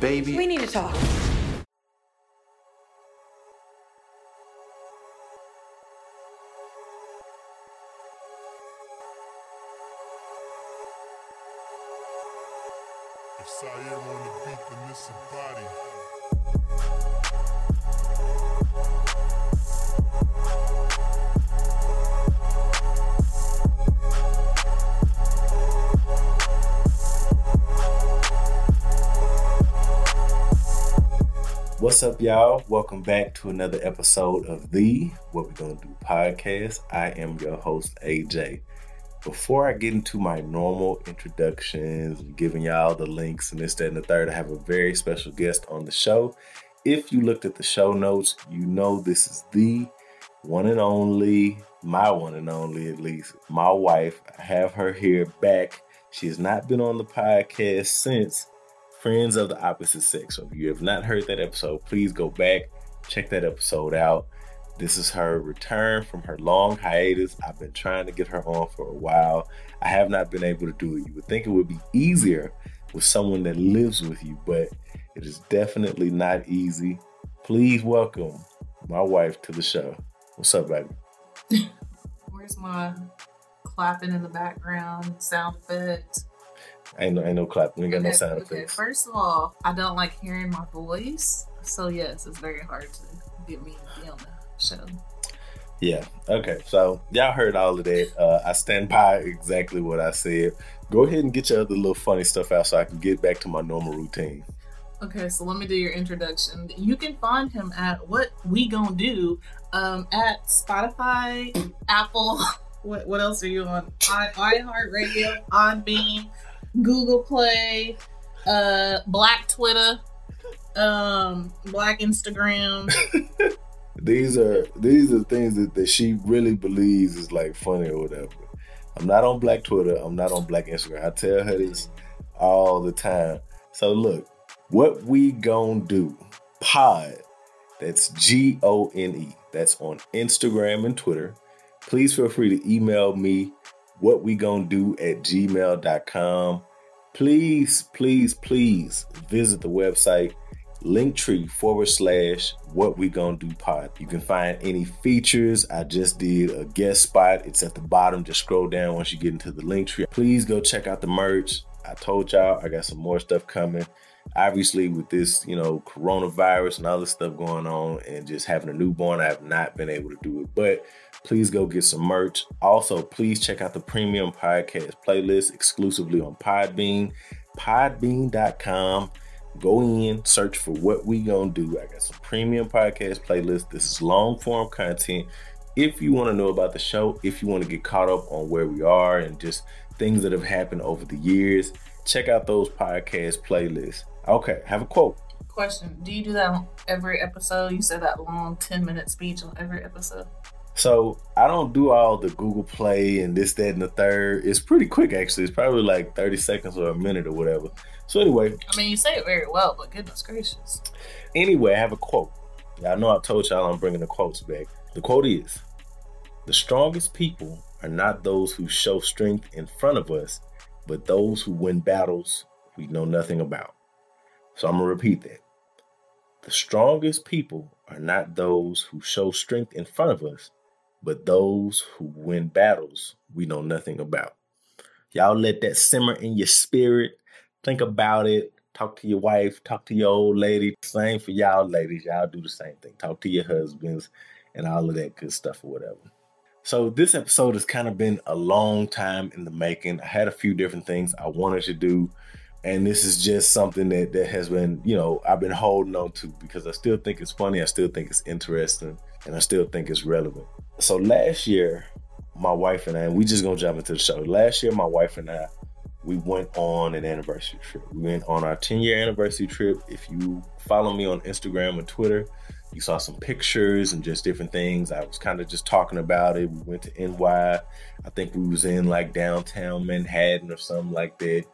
baby. We need to talk. What's up, y'all? Welcome back to another episode of the What We're Gonna Do podcast. I am your host, AJ. Before I get into my normal introductions, giving y'all the links and this, that, and the third, I have a very special guest on the show. If you looked at the show notes, you know this is the one and only, my one and only at least, my wife. I have her here back. She has not been on the podcast since Friends of the Opposite Sex. So if you have not heard that episode, please go back, check that episode out. This is her return from her long hiatus. I've been trying to get her on for a while. I have not been able to do it. You would think it would be easier with someone that lives with you, but it is definitely not easy. Please welcome my wife to the show. What's up, baby? Where's my clapping in the background sound effect? Ain't no, ain't no clap. We ain't got no Okay, sound okay, effects. First of all, I don't like hearing my voice. So yes, it's very hard to get me to be on the show. Yeah. Okay. So y'all heard all of that. Uh, I stand by exactly what I said. Go ahead and get your other little funny stuff out so I can get back to my normal routine. Okay, so let me do your introduction. You can find him at what we gonna do um, at Spotify, Apple. What what else are you on? I iHeartRadio, on Beam, Google Play, uh, Black Twitter, um, Black Instagram. These are these are things that, that she really believes is like funny or whatever. I'm not on Black Twitter. I'm not on Black Instagram. I tell her this all the time. So look, what we gonna do? Pod. That's G O N E. That's on Instagram and Twitter. Please feel free to email me what we gonna do at gmail.com. Please, please, please visit the website linktree forward slash what we gonna do pod. You can find any features. I just did a guest spot. It's at the bottom. Just scroll down once you get into the link tree. Please go check out the merch. I told y'all I got some more stuff coming. Obviously, with this, you know, coronavirus and all this stuff going on and just having a newborn, I have not been able to do it. But please go get some merch. Also, please check out the premium podcast playlist exclusively on Podbean, podbean.com go in, search for what we gonna do. I got some premium podcast playlist. This is long form content. If you want to know about the show, if you want to get caught up on where we are and just things that have happened over the years, check out those podcast playlists. Okay, have a quote. Question: Do you do that on every episode? You said that long ten minute speech on every episode. So I don't do all the Google Play and this, that, and the third. It's pretty quick actually. It's probably like 30 seconds or a minute or whatever. So anyway, I mean, you say it very well, but goodness gracious. Anyway, I have a quote. Y'all know I told y'all I'm bringing the quotes back. The quote is The strongest people are not those who show strength in front of us, but those who win battles we know nothing about. So I'm going to repeat that. The strongest people are not those who show strength in front of us, but those who win battles we know nothing about. Y'all let that simmer in your spirit. Think about it talk to your wife, talk to your old lady. Same for y'all ladies. Y'all do the same thing. Talk to your husbands and all of that good stuff or whatever. So this episode has kind of been a long time in the making. I had a few different things I wanted to do. And this is just something that, that has been, you know, I've been holding on to because I still think it's funny. I still think it's interesting and I still think it's relevant. So last year, my wife and I, and we just gonna jump into the show. Last year, my wife and I, we went on an anniversary trip. We went on our 10 year anniversary trip. If you follow me on Instagram and Twitter, you saw some pictures and just different things. I was kind of just talking about it. We went to NY. I think we was in like downtown Manhattan or something like that.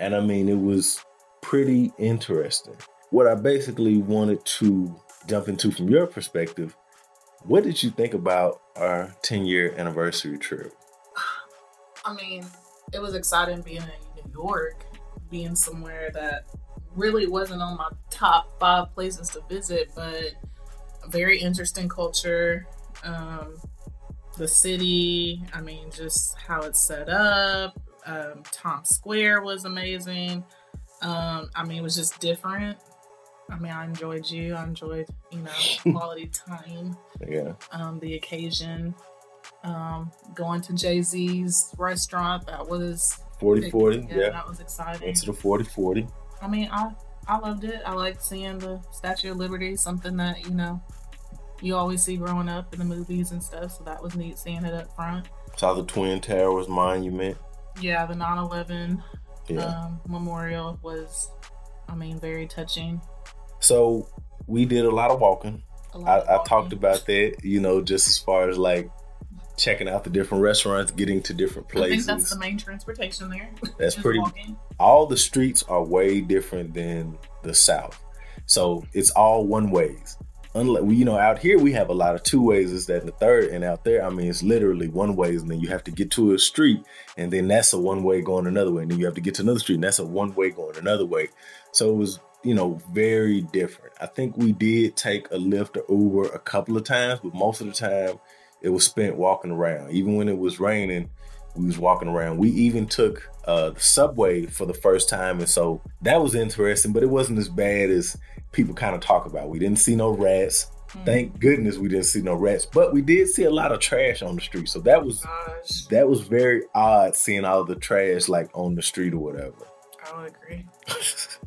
And I mean, it was pretty interesting. What I basically wanted to jump into from your perspective, what did you think about our 10 year anniversary trip? I mean, it was exciting being in New York, being somewhere that really wasn't on my top five places to visit, but very interesting culture. Um, the city, I mean, just how it's set up. Um, Times Square was amazing. Um, I mean, it was just different. I mean, I enjoyed you. I enjoyed, you know, quality time. Yeah. Um, the occasion. Um, going to Jay Z's restaurant. That was 40 40. yeah, Yeah. that was exciting. Went to the 40 40. I mean, I I loved it. I liked seeing the Statue of Liberty, something that you know you always see growing up in the movies and stuff. So that was neat seeing it up front. Saw the Twin Towers Monument. Yeah, the 9/11 Yeah. um, memorial was, I mean, very touching. So we did a lot of walking. A I, lot of I talked about that, you know, just as far as like checking out the different restaurants, getting to different places. I think that's the main transportation there. That's pretty. walking. All the streets are way different than the South, so it's all one ways. Unlike we, you know, out here we have a lot of two ways, is that and the third, and out there, I mean, it's literally one ways, and then you have to get to a street, and then that's a one way going another way, and then you have to get to another street, and that's a one way going another way. So it was, you know, very different. I think we did take a Lyft or Uber a couple of times, but most of the time it was spent walking around. Even when it was raining, we was walking around. We even took uh, the subway for the first time, and so that was interesting. But it wasn't as bad as people kind of talk about. We didn't see no rats. Hmm. Thank goodness we didn't see no rats, but we did see a lot of trash on the street. So that was Gosh, that was very odd seeing all the trash like on the street or whatever. I would agree.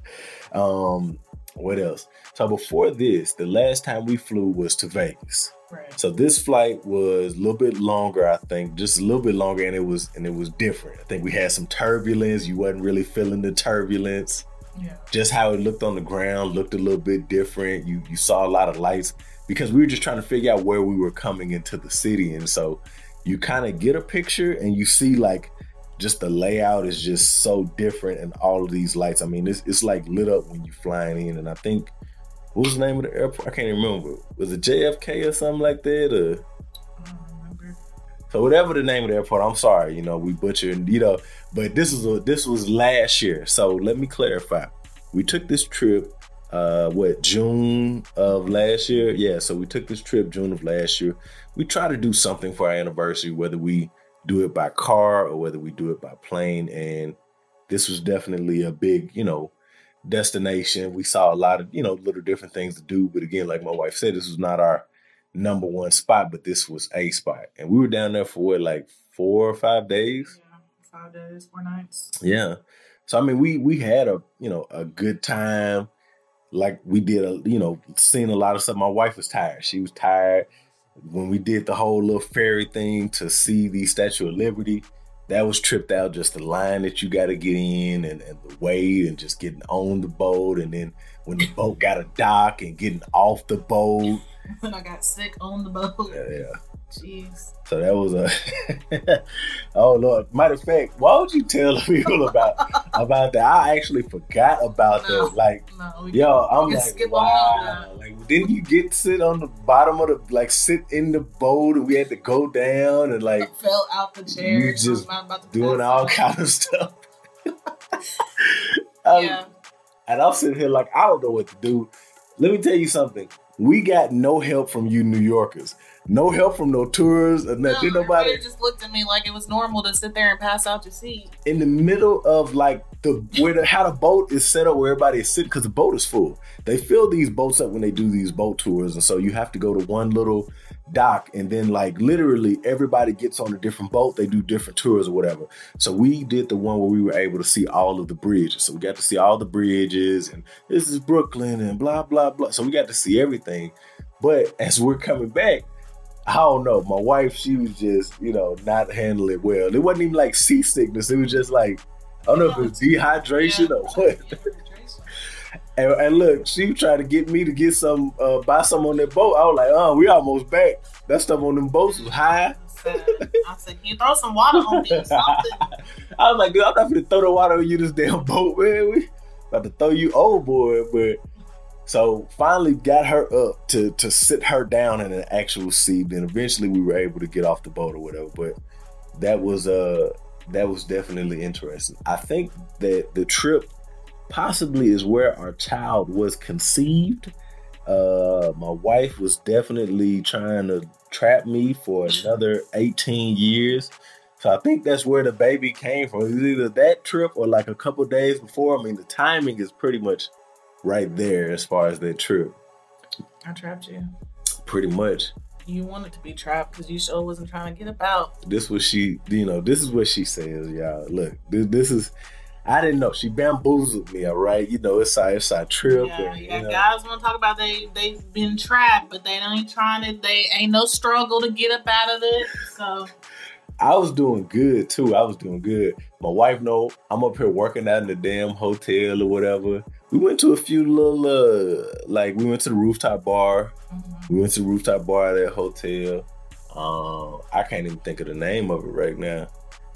um, what else? So before this, the last time we flew was to Vegas. Right. So this flight was a little bit longer, I think, just a little bit longer, and it was and it was different. I think we had some turbulence. You wasn't really feeling the turbulence. Yeah. Just how it looked on the ground looked a little bit different. You you saw a lot of lights because we were just trying to figure out where we were coming into the city, and so you kind of get a picture and you see like just the layout is just so different and all of these lights. I mean, it's it's like lit up when you're flying in, and I think what was the name of the airport? I can't even remember. Was it JFK or something like that? Or I don't remember. so whatever the name of the airport, I'm sorry, you know, we butchered, you know, but this is a this was last year. So let me clarify. We took this trip uh what June of last year? Yeah, so we took this trip June of last year. We try to do something for our anniversary, whether we do it by car or whether we do it by plane. And this was definitely a big, you know, destination. We saw a lot of, you know, little different things to do. But again, like my wife said, this was not our number one spot, but this was a spot. And we were down there for what, like four or five days? Yeah. Five days, four nights. Yeah. So I mean we we had a you know a good time. Like we did a you know, seeing a lot of stuff. My wife was tired. She was tired. When we did the whole little ferry thing to see the Statue of Liberty, that was tripped out. Just the line that you got to get in and, and the wait and just getting on the boat. And then when the boat got a dock and getting off the boat. When I got sick on the boat. Yeah, yeah. Jeez. So that was a oh lord. Matter of fact, why would you tell people about about that? I actually forgot about No. that. Like, No, yo, I'm like, wow. Like, didn't you get to sit on the bottom of the like sit in the boat and we had to go down and like fell out the chair. You just I'm about to doing all kind of stuff. Um, yeah. And I'm sitting here like I don't know what to do. Let me tell you something. We got no help from you New Yorkers. No help from no tours or nothing. the nobody just looked at me like it was normal to sit there and pass out your seat. in the middle of like the where the how the boat is set up where everybody is sitting because the boat is full. They fill these boats up when they do these boat tours, and so you have to go to one little dock, and then like literally everybody gets on a different boat. They do different tours or whatever. So we did the one where we were able to see all of the bridges. So we got to see all the bridges, and this is Brooklyn, and blah blah blah. So we got to see everything. But as we're coming back. I don't know. My wife, she was just, you know, not handling it well. It wasn't even like seasickness. It was just like, I don't know if it was dehydration Yeah. or what. And, and look, she tried to get me to get some, uh, buy some on that boat. I was like, oh, we almost back. That stuff on them boats was high. I said, can you throw some water on me something? I was like, dude, I'm not gonna throw the water on you this damn boat, man. We about to throw you overboard. But so finally got her up to to sit her down in an actual seat. Then eventually we were able to get off the boat or whatever. But that was uh that was definitely interesting. I think that the trip possibly is where our child was conceived. Uh, my wife was definitely trying to trap me for another 18 years. So I think that's where the baby came from. It was either that trip or like a couple days before. I mean, the timing is pretty much right there as far as that trip. I trapped you. Pretty much. You wanted to be trapped because you sure wasn't trying to get up out. This was she, you know, this is what she says, y'all. Look, this, this is, I didn't know. She bamboozled me, all right? You know, it's our, it's our trip. Yeah, and, you you know. guys want to talk about they they've been trapped, but they ain't trying to. They ain't no struggle to get up out of it. So I was doing good too. I was doing good. My wife know I'm up here working out in the damn hotel or whatever. We went to a few little uh like we went to the rooftop bar. mhm. We went to the rooftop bar at that hotel. Um I can't even think of the name of it right now.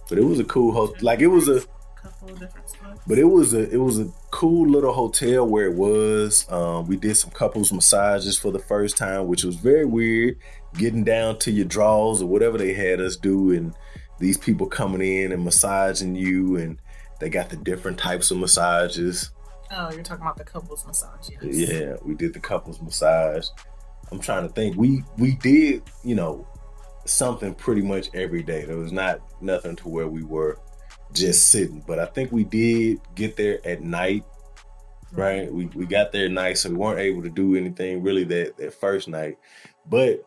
But it was a cool hotel. Like it was a couple of different spots. but it was a it was a cool little hotel where it was. Um, we did some couples massages for the first time, which was very weird. Getting down to your draws or whatever they had us do, and these people coming in and massaging you, and they got the different types of massages. Oh, you're talking about the couples massage. Yes. Yeah, we did the couples massage. I'm trying to think. We we did you know something pretty much every day. There was not nothing to where we were just sitting, but I think we did get there at night mm-hmm. right? We we got there at night, so we weren't able to do anything really that that first night. But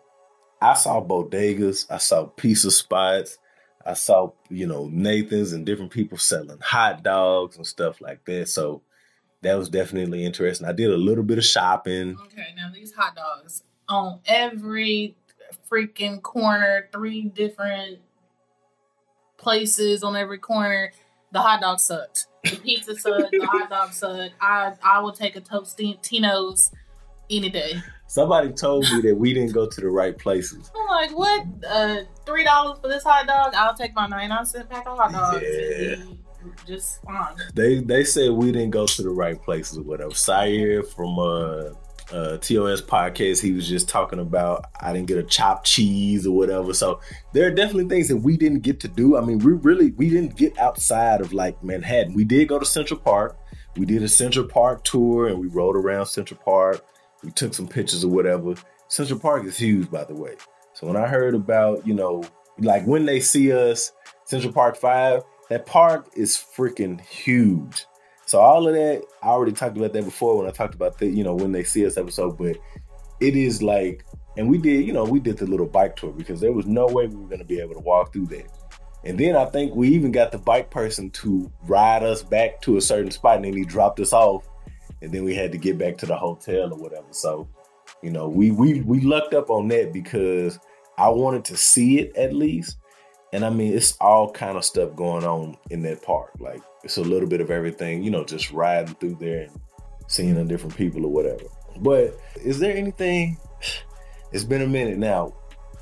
I saw bodegas, I saw pizza spots, I saw you know Nathan's and different people selling hot dogs and stuff like that. So that was definitely interesting. I did a little bit of shopping. Okay, now these hot dogs on every freaking corner, three different places on every corner. The hot dog sucked. The pizza sucked. the hot dog sucked. I I will take a Totino's any day. Somebody told me that we didn't go to the right places. I'm like, what? Uh, three dollars for this hot dog? I'll take my ninety nine cent pack of hot dogs. Yeah. Just fine. They they said we didn't go to the right places or whatever. Sire from uh uh TOS podcast, he was just talking about I didn't get a chopped cheese or whatever. So there are definitely things that we didn't get to do. I mean, we really we didn't get outside of like Manhattan. We did go to Central Park. We did a Central Park tour and we rode around Central Park. We took some pictures or whatever. Central Park is huge, by the way. So when I heard about, you know, like when they see us, Central Park 5, that park is freaking huge. So all of that, I already talked about that before when I talked about the, you know, when they see us episode, but it is like, and we did, you know, we did the little bike tour because there was no way we were gonna be able to walk through that. And then I think we even got the bike person to ride us back to a certain spot and then he dropped us off and then we had to get back to the hotel or whatever. So, you know, we we we lucked up on that because I wanted to see it at least. And I mean, it's all kind of stuff going on in that park. Like it's a little bit of everything, you know, just riding through there and seeing the different people or whatever. But is there anything? It's been a minute now.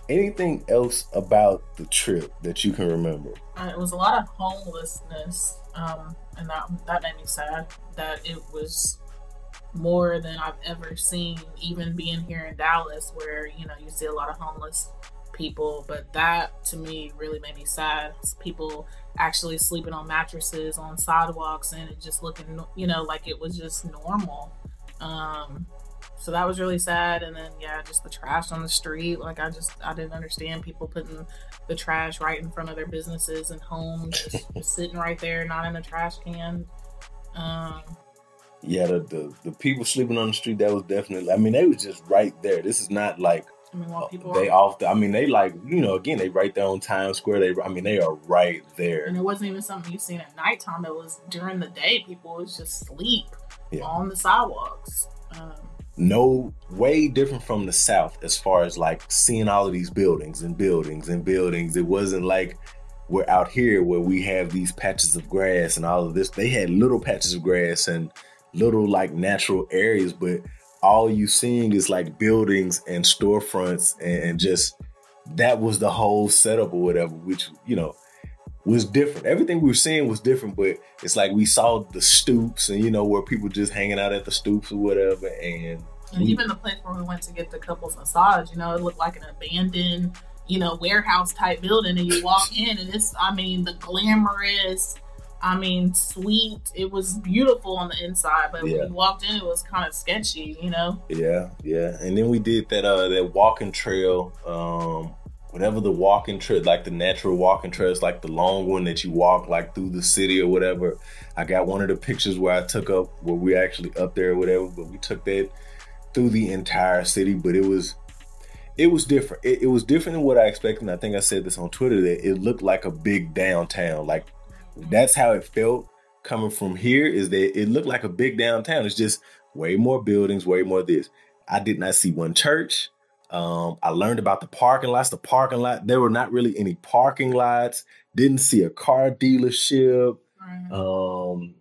Anything else about the trip that you can remember? Uh, it was a lot of homelessness, um, and that that made me sad. That it was more than I've ever seen, even being here in Dallas, where you know you see a lot of homeless people. But that to me really made me sad. People actually sleeping on mattresses on sidewalks, and it just looking, you know, like it was just normal. Um, so that was really sad. And then yeah, just the trash on the street. Like I just I didn't understand people putting the trash right in front of their businesses and homes, just, just sitting right there, not in a trash can. Um, Yeah, the, the the people sleeping on the street that was definitely. I mean, they was just right there. This is not like I mean, while people they are, off. The, I mean, they like you know again they right there on Times Square. They I mean they are right there. and it wasn't even something you seen at nighttime. It was during the day. People was just sleep Yeah. on the sidewalks. Um, no way different from the south as far as like seeing all of these buildings and buildings and buildings it wasn't like we're out here where we have these patches of grass and all of this they had little patches of grass and little like natural areas but all you seeing is like buildings and storefronts and, just that was the whole setup or whatever which you know was different everything we were seeing was different but it's like we saw the stoops and you know where people just hanging out at the stoops or whatever and And even the place where we went to get the couples massage, you know, it looked like an abandoned, you know, warehouse type building. And you walk in, and it's, I mean, the glamorous I mean, sweet. It was beautiful on the inside, but Yeah. when you walked in, it was kind of sketchy. You know. Yeah, yeah. And then we did that uh that walking trail, um, whatever the walking trail, like the natural walking trail, trails, like the long one that you walk like through the city or whatever. I got one of the pictures where I took up where we actually up there or whatever, but we took that through the entire city, but it was it was different. It, it was different than what I expected. And I think I said this on Twitter that it looked like a big downtown. Like that's how it felt coming from here is that it looked like a big downtown. It's just way more buildings, way more this. I did not see one church. Um, I learned about the parking lots. The parking lot, there were not really any parking lots. Didn't see a car dealership. Um,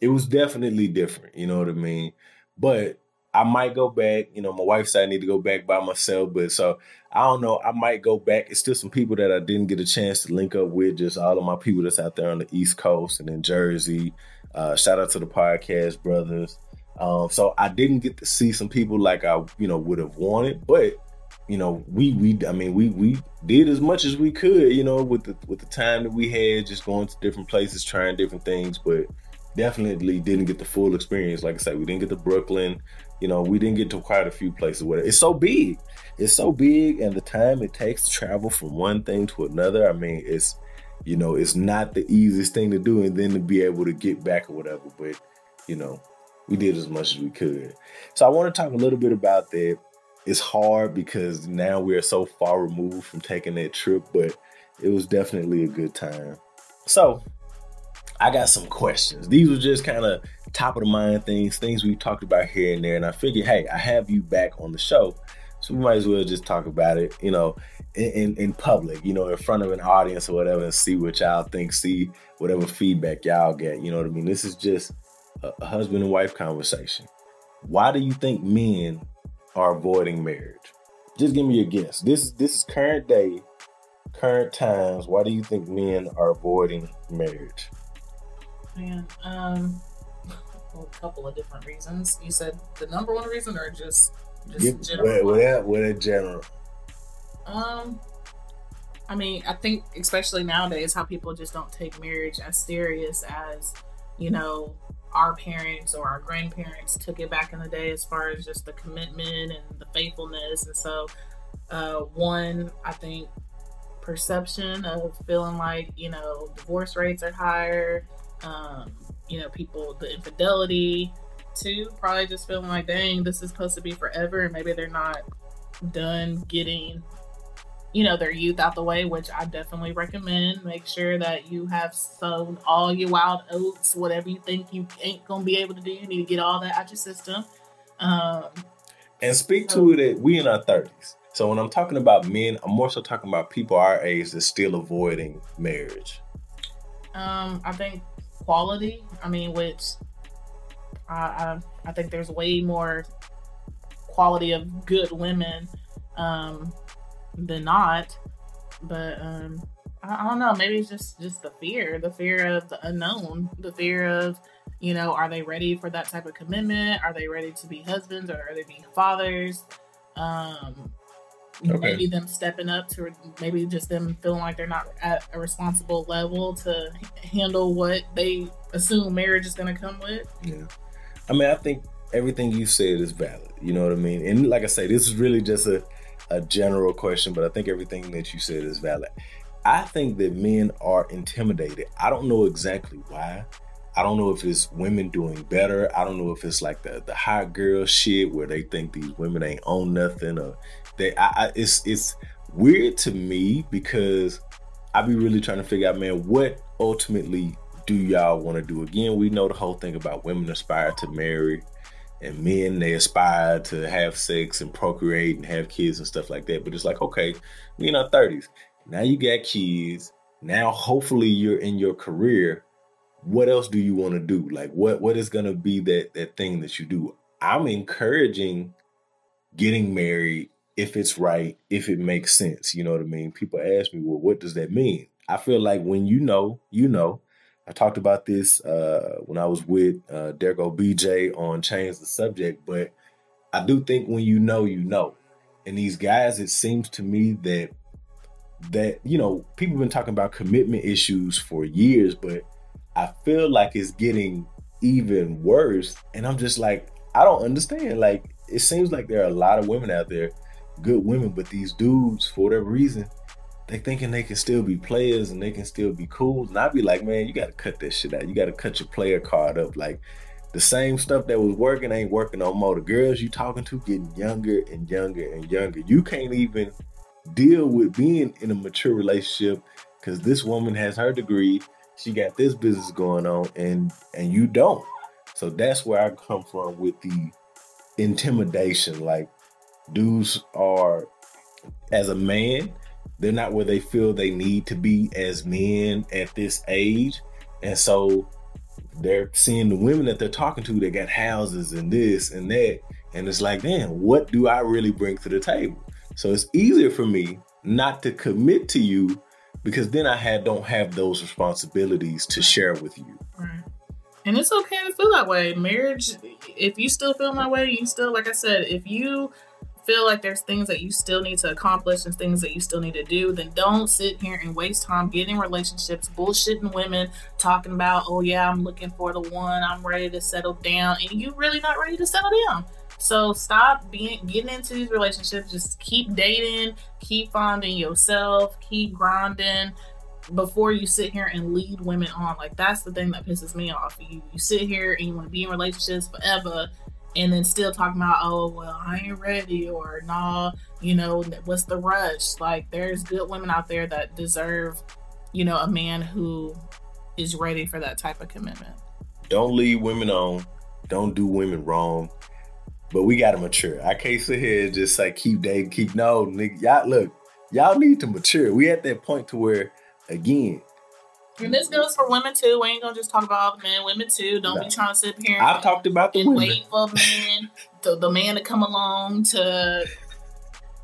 it was definitely different. You know what I mean? But I might go back. You know, my wife said I need to go back by myself, but so I don't know. I might go back. It's still some people that I didn't get a chance to link up with. Just all of my people that's out there on the East Coast and in Jersey. Uh, shout out to the podcast brothers. Um, so I didn't get to see some people like I, you know, would have wanted, but you know, we we I mean we we did as much as we could, you know, with the with the time that we had, just going to different places, trying different things, but definitely didn't get the full experience. Like I said, we didn't get to Brooklyn, you know, we didn't get to quite a few places where it's so big. It's so big and the time it takes to travel from one thing to another. I mean, it's you know, it's not the easiest thing to do and then to be able to get back or whatever. But, you know, we did as much as we could. So I want to talk a little bit about that. It's hard because now we are so far removed from taking that trip, but it was definitely a good time. So I got some questions. These were just kind of top of the mind things, things we've talked about here and there. And I figured, hey, I have you back on the show. So we might as well just talk about it, you know, in, in, in public, you know, in front of an audience or whatever, and see what y'all think, see whatever feedback y'all get. You know what I mean? This is just a, a husband and wife conversation. Why do you think men are avoiding marriage? Just give me a guess. This is this is current day, current times. Why do you think men are avoiding marriage? Man, um, well, a couple of different reasons. You said the number one reason, or just just Give, general? what, what, in general? Um, I mean, I think especially nowadays, how people just don't take marriage as serious as you know our parents or our grandparents took it back in the day, as far as just the commitment and the faithfulness. And so, uh, one, I think perception of feeling like you know divorce rates are higher. Um, you know, people the infidelity. Two, probably just feeling like, dang, this is supposed to be forever, and maybe they're not done getting you know their youth out the way which i definitely recommend make sure that you have sown all your wild oats whatever you think you ain't gonna be able to do you need to get all that out your system um And speak to it that we in our thirties. So when I'm talking about men, I'm more so talking about people our age that's still avoiding marriage. um i think quality. I mean which i i, I think there's way more quality of good women um than not. But um I, I don't know. Maybe it's just just the fear the fear of the unknown the fear of you know are they ready for that type of commitment? Are they ready to be husbands or are they being fathers? Um Okay. maybe them stepping up to maybe just them feeling like they're not at a responsible level to handle what they assume marriage is going to come with Yeah. I mean, I think everything you said is valid. You know what I mean? And like I say, this is really just a, a general question, but I think everything that you said is valid. I think that men are intimidated. I don't know exactly why. I don't know if it's women doing better. I don't know if it's like the the hot girl shit where they think these women ain't own nothing or they I, I it's it's weird to me because I be really trying to figure out, man, what ultimately do y'all want to do? Again, we know the whole thing about women aspire to marry and men they aspire to have sex and procreate and have kids and stuff like that. But it's like, okay, we in our 30s. Now you got kids. Now hopefully you're in your career. What else do you want to do? Like what what is gonna be that that thing that you do? I'm encouraging getting married if it's right, if it makes sense. You know what I mean? People ask me, well, what does that mean? I feel like when you know, you know. I talked about this uh, when I was with uh, Dergo BJ on Change the Subject, but I do think when you know, you know. And these guys, it seems to me that that you know people have been talking about commitment issues for years, but I feel like it's getting even worse. And I'm just like, I don't understand. Like, it seems like there are a lot of women out there, good women, but these dudes, for whatever reason, they thinking they can still be players and they can still be cool. And I'd be like, man, you gotta cut this shit out. You gotta cut your player card up. Like the same stuff that was working ain't working no more. The girls you talking to getting younger and younger and younger. You can't even deal with being in a mature relationship because this woman has her degree. She got this business going on and and you don't. So that's where I come from with the intimidation. Like dudes are as a man, they're not where they feel they need to be as men at this age. And so they're seeing the women that they're talking to that got houses and this and that. And it's like, damn, what do I really bring to the table? So it's easier for me not to commit to you because then I had don't have those responsibilities to share with you. Right. And it's okay to feel that way. Marriage, if you still feel that way, you still, like I said, if you feel like there's things that you still need to accomplish and things that you still need to do, then don't sit here and waste time getting relationships, bullshitting women, talking about, oh yeah, I'm looking for the one, I'm ready to settle down, and you really not ready to settle down. So stop being getting into these relationships. Just keep dating, keep finding yourself, keep grinding before you sit here and lead women on. Like that's the thing that pisses me off. You you sit here and you want to be in relationships forever and then still talking about, oh, well, I ain't ready, or nah, you know, what's the rush? Like, there's good women out there that deserve, you know, a man who is ready for that type of commitment. Don't lead women on. Don't do women wrong. But we gotta mature. I can't sit here and just like keep dating, keep no, nigga. Y'all look, y'all need to mature. We at that point to where, again, and this goes for women too. We ain't gonna just talk about all the men, women too. Don't no. be trying to sit here. I've talked about the and women. wait for the man, the, the man to come along to,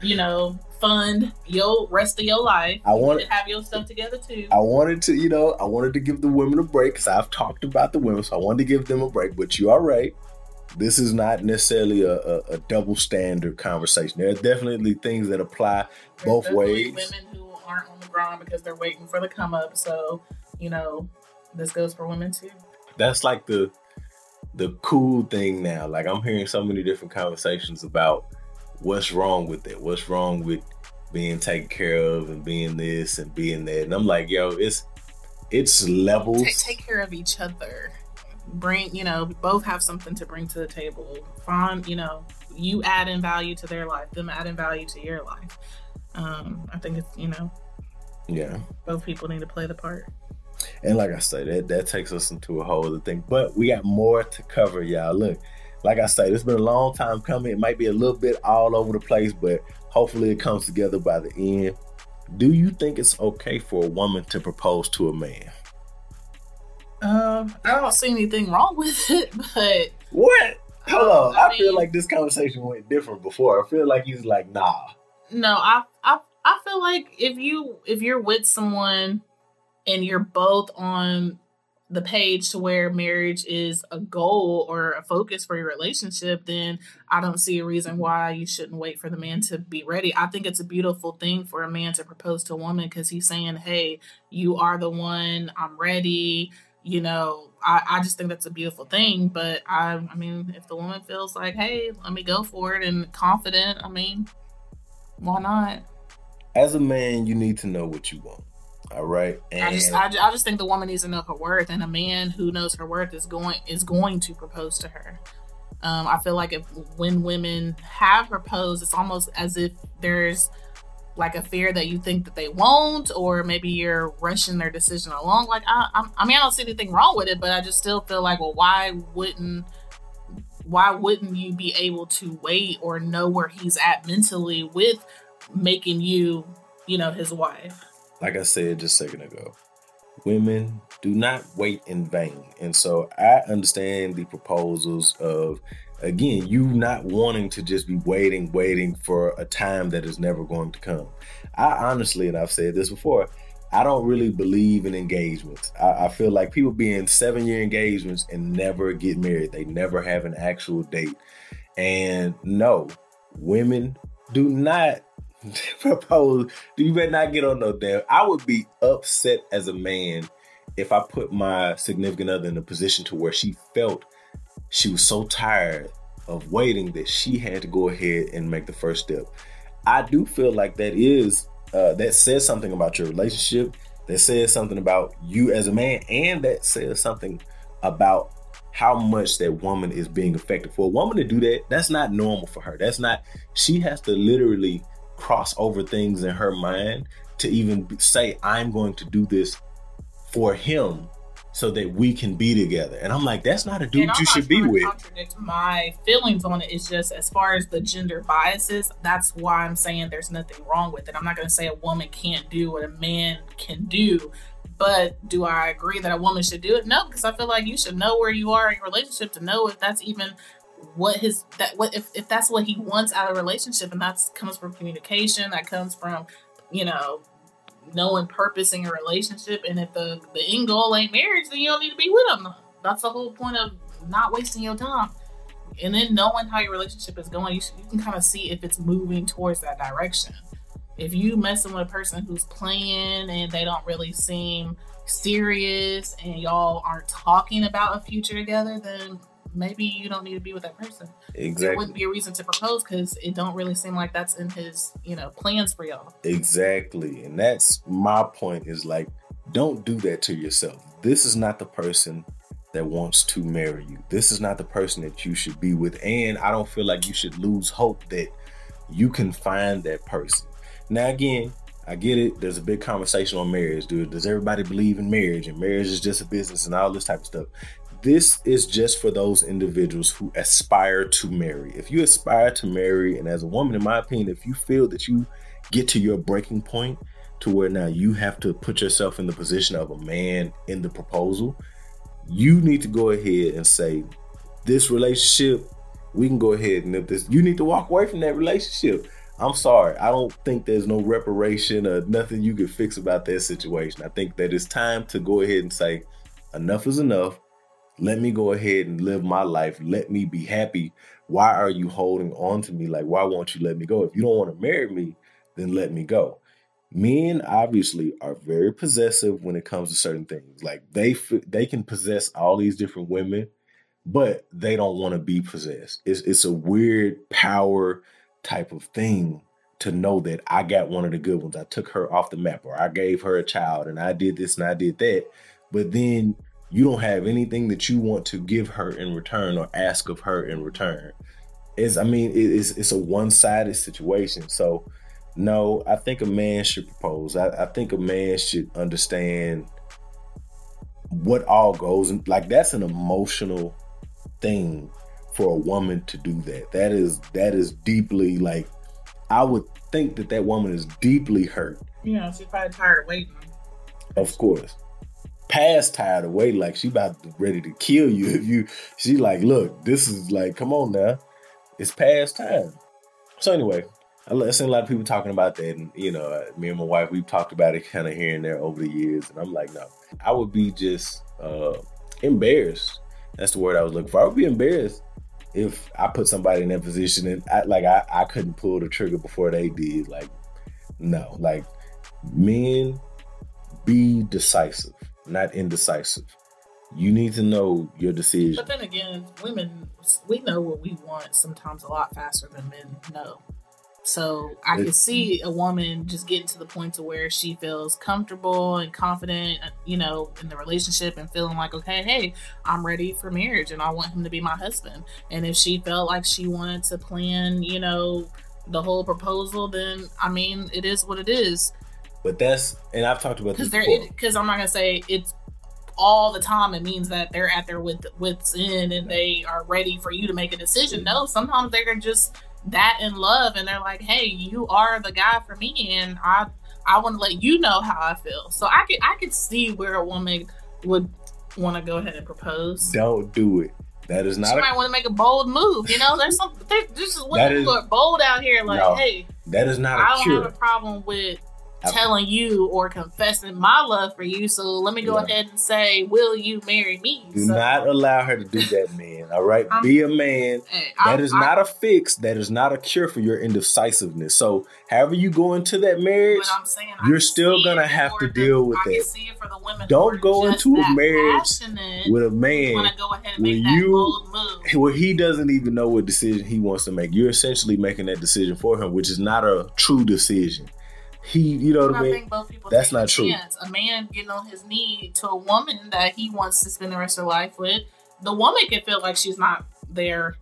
you know, fund your rest of your life. I wanted to have your stuff together too. I wanted to, you know, I wanted to give the women a break because I've talked about the women, so I wanted to give them a break. But you are right. This is not necessarily a, a, a double standard conversation. There are definitely things that apply There's both ways. Women who aren't on the ground because they're waiting for the come up. So you know, this goes for women too. That's like the the cool thing now. Like I'm hearing so many different conversations about what's wrong with it. What's wrong with being taken care of and being this and being that. And I'm like, yo, it's it's levels. Take, take care of each other. Bring, you know, both have something to bring to the table. Find, you know, you add in value to their life, them adding value to your life. Um, I think it's, you know, yeah, both people need to play the part. And like I said, that, that takes us into a whole other thing. But we got more to cover, y'all. Look, like I said, it's been a long time coming. It might be a little bit all over the place, but hopefully it comes together by the end. Do you think it's okay for a woman to propose to a man? Um, I don't see anything wrong with it, but what? Hold on, I, I mean, feel like this conversation went different before. I feel like he's like, nah. No, I, I, I feel like if you if you're with someone and you're both on the page to where marriage is a goal or a focus for your relationship, then I don't see a reason why you shouldn't wait for the man to be ready. I think it's a beautiful thing for a man to propose to a woman because he's saying, Hey, you are the one, I'm ready. You know, I, I just think that's a beautiful thing. But I I mean, if the woman feels like, hey, let me go for it and confident, I mean, why not? As a man, you need to know what you want. All right. And I just, I, I just think the woman needs to know her worth, and a man who knows her worth is going is going to propose to her. Um, I feel like if when women have proposed, it's almost as if there's like a fear that you think that they won't, or maybe you're rushing their decision along. Like I, I, I mean, I don't see anything wrong with it, but I just still feel like, well, why wouldn't why wouldn't you be able to wait or know where he's at mentally with making you, you know, his wife? like I said just a second ago, women do not wait in vain. And so I understand the proposals of, again, you not wanting to just be waiting, waiting for a time that is never going to come. I honestly, and I've said this before, I don't really believe in engagements. I, I feel like people be in seven year engagements and never get married, they never have an actual date. And no, women do not propose, you better not get on no damn. I would be upset as a man if I put my significant other in a position to where she felt she was so tired of waiting that she had to go ahead and make the first step. I do feel like that is uh, that says something about your relationship. That says something about you as a man, and that says something about how much that woman is being affected. For a woman to do that, that's not normal for her. That's not. She has to literally cross over things in her mind to even say, "I'm going to do this for him so that we can be together. And I'm like, that's not a dude you should be with. Contradict my feelings on. It's just as far as the gender biases, that's why I'm saying there's nothing wrong with it. I'm not going to say a woman can't do what a man can do. But do I agree that a woman should do it? No, because I feel like you should know where you are in your relationship to know if that's even what his that what if, if that's what he wants out of a relationship and that's comes from communication that comes from you know knowing purpose in your relationship. And if the, the end goal ain't marriage, then you don't need to be with them. That's the whole point of not wasting your time. And then knowing how your relationship is going, you, you can kind of see if it's moving towards that direction. If you messing with a person who's playing and they don't really seem serious and y'all aren't talking about a future together, then maybe you don't need to be with that person. Exactly. There wouldn't be a reason to propose because it don't really seem like that's in his, you know, plans for y'all. Exactly. And that's my point is like, don't do that to yourself. This is not the person that wants to marry you. This is not the person that you should be with. And I don't feel like you should lose hope that you can find that person. Now, again, I get it. There's a big conversation on marriage, dude. Does everybody believe in marriage? And marriage is just a business and all this type of stuff this is just for those individuals who aspire to marry. If you aspire to marry, and as a woman, in my opinion, if you feel that you get to your breaking point to where now you have to put yourself in the position of a man in the proposal, you need to go ahead and say, This relationship, we can go ahead and if this, you need to walk away from that relationship. I'm sorry. I don't think there's no reparation or nothing you can fix about that situation. I think that it's time to go ahead and say, enough is enough. Let me go ahead and live my life. Let me be happy. Why are you holding on to me? Like, why won't you let me go? If you don't want to marry me, then let me go. Men obviously are very possessive when it comes to certain things. Like they they can possess all these different women, but they don't want to be possessed. It's it's a weird power type of thing to know that I got one of the good ones. I took her off the map, or I gave her a child, and I did this and I did that. But then you don't have anything that you want to give her in return or ask of her in return. Is I mean, it's it's a one sided situation. So no, I think a man should propose. I, I think a man should understand what all goes and like that's an emotional thing for a woman to do that. That is that is deeply like I would think that that woman is deeply hurt. Yeah, she's probably tired of waiting. Of course past tired away. Like she about to, ready to kill you if you. She like, look, this is like, come on now, it's past time. So anyway, I seen a lot of people talking about that, and you know, me and my wife we've talked about it kind of here and there over the years, and I'm like, no, I would be just uh, embarrassed. That's the word I was looking for. I would be embarrassed if I put somebody in that position and I, like I, I couldn't pull the trigger before they did. Like, no, like men be decisive not indecisive. You need to know your decision. But then again, women, we know what we want sometimes a lot faster than men know. So I can see a woman just getting to the point to where she feels comfortable and confident, uh, you know, in the relationship and feeling like, okay, hey, I'm ready for marriage and I want him to be my husband. And if she felt like she wanted to plan, you know, the whole proposal, then I mean, it is what it is. But that's and I've talked about this because I'm not gonna say it's all the time. It means that they're at their with wits in and they are ready for you to make a decision. No, sometimes they're just that in love and they're like, hey, you are the guy for me, and I I want to let you know how I feel. So I could I could see where a woman would want to go ahead and propose. Don't do it. That is not. She a, might want to make a bold move. You know, there's some. There's just women who are bold out here. Like, no, hey, that is not. I don't cure. have a problem with telling you or confessing my love for you. So let me go Yeah. ahead and say, will you marry me? Do So, not allow her to do that, man. All right? Be a man. hey, That I'm- is I'm- not a fix. That is not a cure for your indecisiveness. So, however you go into that marriage, I'm saying you're still gonna have to deal with I that. see it for the women. Don't go into a marriage with a man want to go where you- bold move. where he doesn't even know what decision he wants to make. You're essentially making that decision for him, which is not a true decision. He, you know what I mean? think both people That's not true. chance. A man getting on his knee to a woman that he wants to spend the rest of life with, the woman can feel like she's not there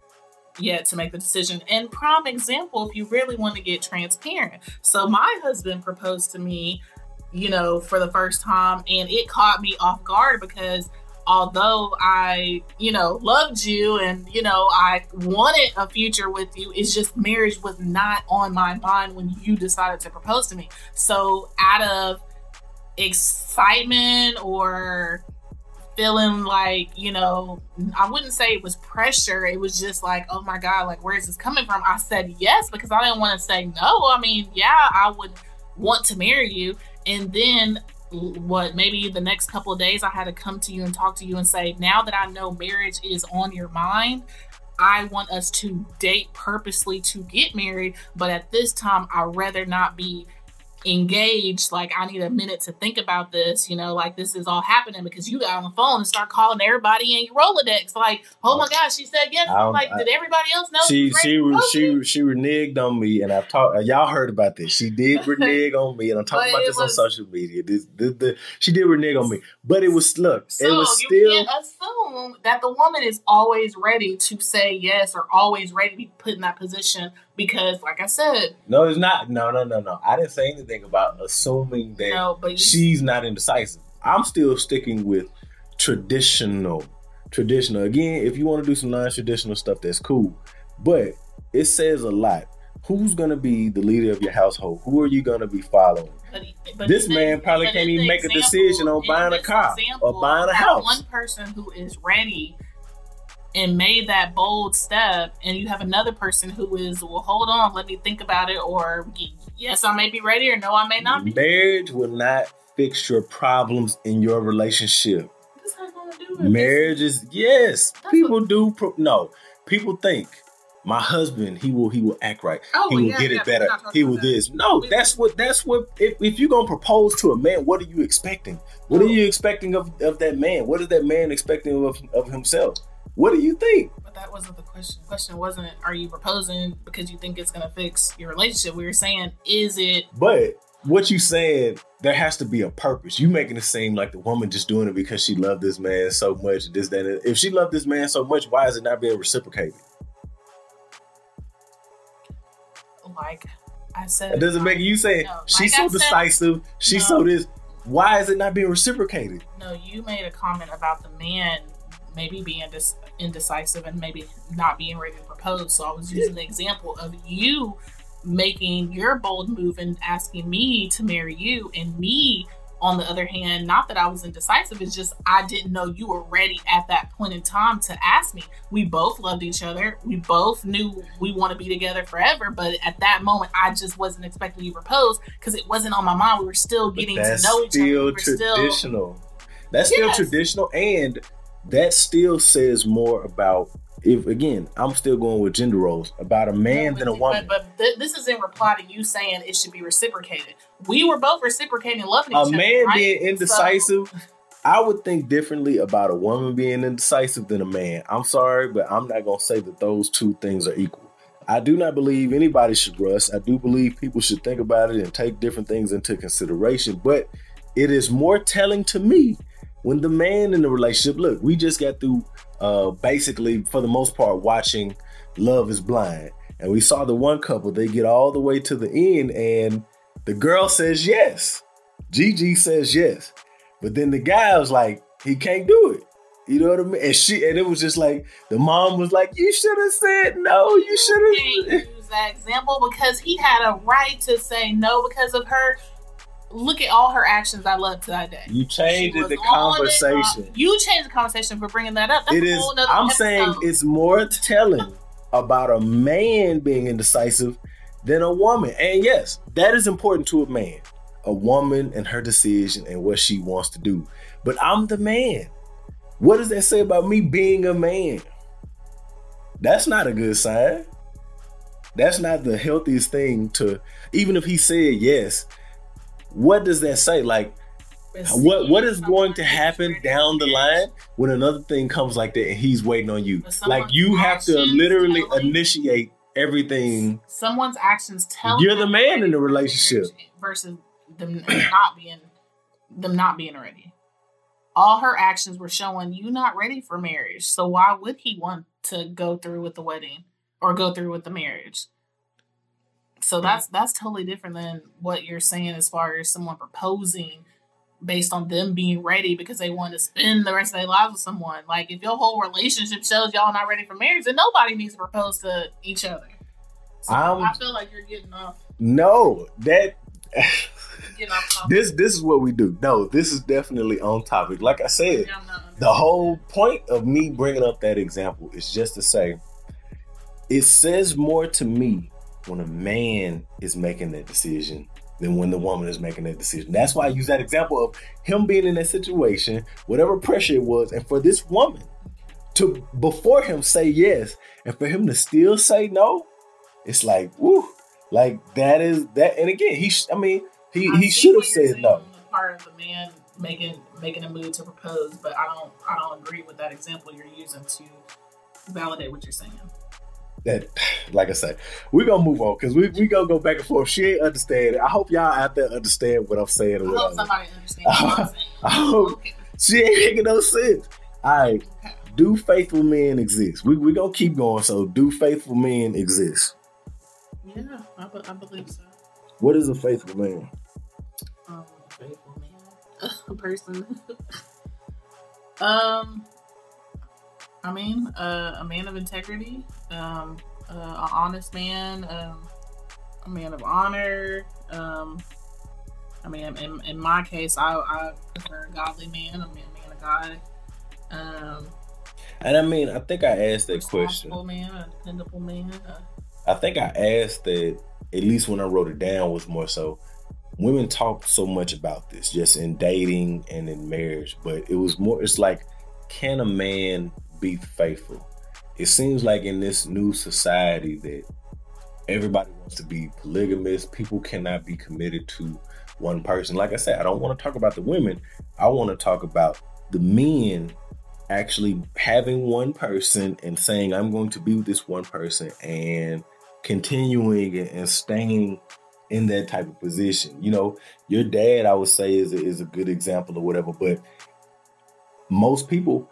yet to make the decision. And prime example, if you really want to get transparent. So my husband proposed to me, you know, for the first time, and it caught me off guard because although I, you know, loved you and, you know, I wanted a future with you, it's just marriage was not on my mind when you decided to propose to me. So out of excitement or feeling like, you know, I wouldn't say it was pressure. It was just like, oh my God, like, where is this coming from? I said yes because I didn't want to say no. I mean, yeah, I would want to marry you. And then what maybe the next couple of days I had to come to you and talk to you and say, now that I know marriage is on your mind, I want us to date purposely to get married, but at this time I'd rather not be engaged. Like I need a minute to think about this, you know, like this is all happening because you got on the phone and start calling everybody in your Rolodex, like, oh my oh. gosh, she said yes. I don't- like, I- did everybody else know? she she to propose to me? she she reneged on me, and I've talked. Uh, y'all heard about this. She did renege on me, and I'm talking about this was- on social media. This, this, the she did renege on me, but it was look, So it was you can't assume that the woman is always ready to say yes or always ready to be put in that position because, like I said, No, it's not. No, no, no, no. I didn't say anything about assuming that but you, she's not indecisive. I'm still sticking with traditional. Traditional. Again, if you want to do some non-traditional stuff, that's cool. But it says a lot. Who's gonna be the leader of your household? Who are you gonna be following? but, but This man probably can't even make a decision on buying a car or buying a house. One person who is ready and made that bold step, and you have another person who is, well, hold on, let me think about it, or yes, I may be ready, or no, I may not be. Marriage will not fix your problems in your relationship. What's that gonna do with Marriage is yes. That's People do pro- no. People think my husband he will he will act right. Oh, he will yeah, get yeah, it better. He will this. No, that's what that's what if, if you're gonna propose to a man, what are you expecting? What are you expecting of, of that man? What is that man expecting of, of himself? What do you think? But that wasn't the question. The question wasn't, are you proposing because you think it's gonna fix your relationship? We were saying, is it But what you saying, there has to be a purpose. You making it seem like the woman just doing it because she loved this man so much. This, that, and- if she loved this man so much, why is it not being reciprocated? like I said? It doesn't make you say No, she's like I so said- decisive. She's No. so this. Why is it not being reciprocated? No, you made a comment about the man maybe being dis- indecisive and maybe not being ready to propose. So I was using the example of you making your bold move and asking me to marry you, and me, on the other hand, not that I was indecisive, it's just I didn't know you were ready at that point in time to ask me. We both loved each other. We both knew we want to be together forever, but at that moment, I just wasn't expecting you to propose because it wasn't on my mind. We were still getting to that's know each other. We still still traditional. That's still Yes. traditional, and that still says more about. If again, I'm still going with gender roles about a man No, than a woman. But, but th- this is in reply to you saying it should be reciprocated. We were both reciprocating loving each a other. man right? being So- indecisive, I would think differently about a woman being indecisive than a man. I'm sorry, but I'm not gonna say that those two things are equal. I do not believe anybody should rush. I do believe people should think about it and take different things into consideration. But it is more telling to me when the man in the relationship. Look, we just got through, uh, basically for the most part, watching Love Is Blind, and we saw the one couple. They get all the way to the end, and the girl says yes. Gigi says yes. But then the guy was like, he can't do it. You know what I mean? And she and it was just like the mom was like, You should have said no, you should have use that example because he had a right to say no because of her. Look at all her actions I love to that day. You changed the was on it, conversation. uh, you changed the conversation for bringing that up. That's It a is I'm episode. saying it's more telling about a man being indecisive than a woman. And yes, that is important to a man. a woman and her decision and what she wants to do. But I'm the man. What does that say about me being a man? That's not a good sign. That's not the healthiest thing to even if he said yes. What does that say? Like what what is going to happen down the line when another thing comes like that and he's waiting on you? Like you have to literally initiate everything. Someone's actions tell you're the man in the relationship versus them not being them not being ready. All her actions were showing you not ready for marriage. So why would he want to go through with the wedding or go through with the marriage? So that's that's totally different than what you're saying as far as someone proposing based on them being ready because they want to spend the rest of their lives with someone. Like if your whole relationship shows y'all not ready for marriage, then nobody needs to propose to each other. So um, I feel like you're getting off. No, that this this is what we do. No, this is definitely on topic. Like I said, the whole point of me bringing up that example is just to say it says more to me when a man is making that decision than when the woman is making that decision. That's why I use that example of him being in that situation, whatever pressure it was, and for this woman to before him say yes, and for him to still say no, it's like, woo, like that is that. And again, he, I mean, he I he should have said no. Part of the man making making a move to propose, but I don't I don't agree with that example you're using to validate what you're saying that, like I said, we're gonna move on because we we gonna go back and forth. She ain't understand it. I hope y'all out there understand what I'm saying. I hope somebody understands. I hope okay. she ain't making no sense. All right, okay. do faithful men exist? We we gonna keep going. So, do faithful men exist? Yeah, I, I believe so. What is a faithful man? Um, faithful man, a person. um, I mean, uh, a man of integrity, um, uh, an honest man, um, a man of honor. Um, I mean, in, in my case, I, I prefer a godly man, a man, man of God. Um, and I mean, I think I asked that question. man, a dependable man. I think I asked that at least when I wrote it down was more so women talk so much about this just in dating and in marriage, but it was more. It's like, can a man be faithful? it seems like in this new society that everybody wants to be polygamous. People cannot be committed to one person. Like I said, I don't want to talk about the women. I want to talk about the men actually having one person and saying, I'm going to be with this one person and continuing and staying in that type of position. You know, your dad, I would say, is a, is a good example or whatever, but most people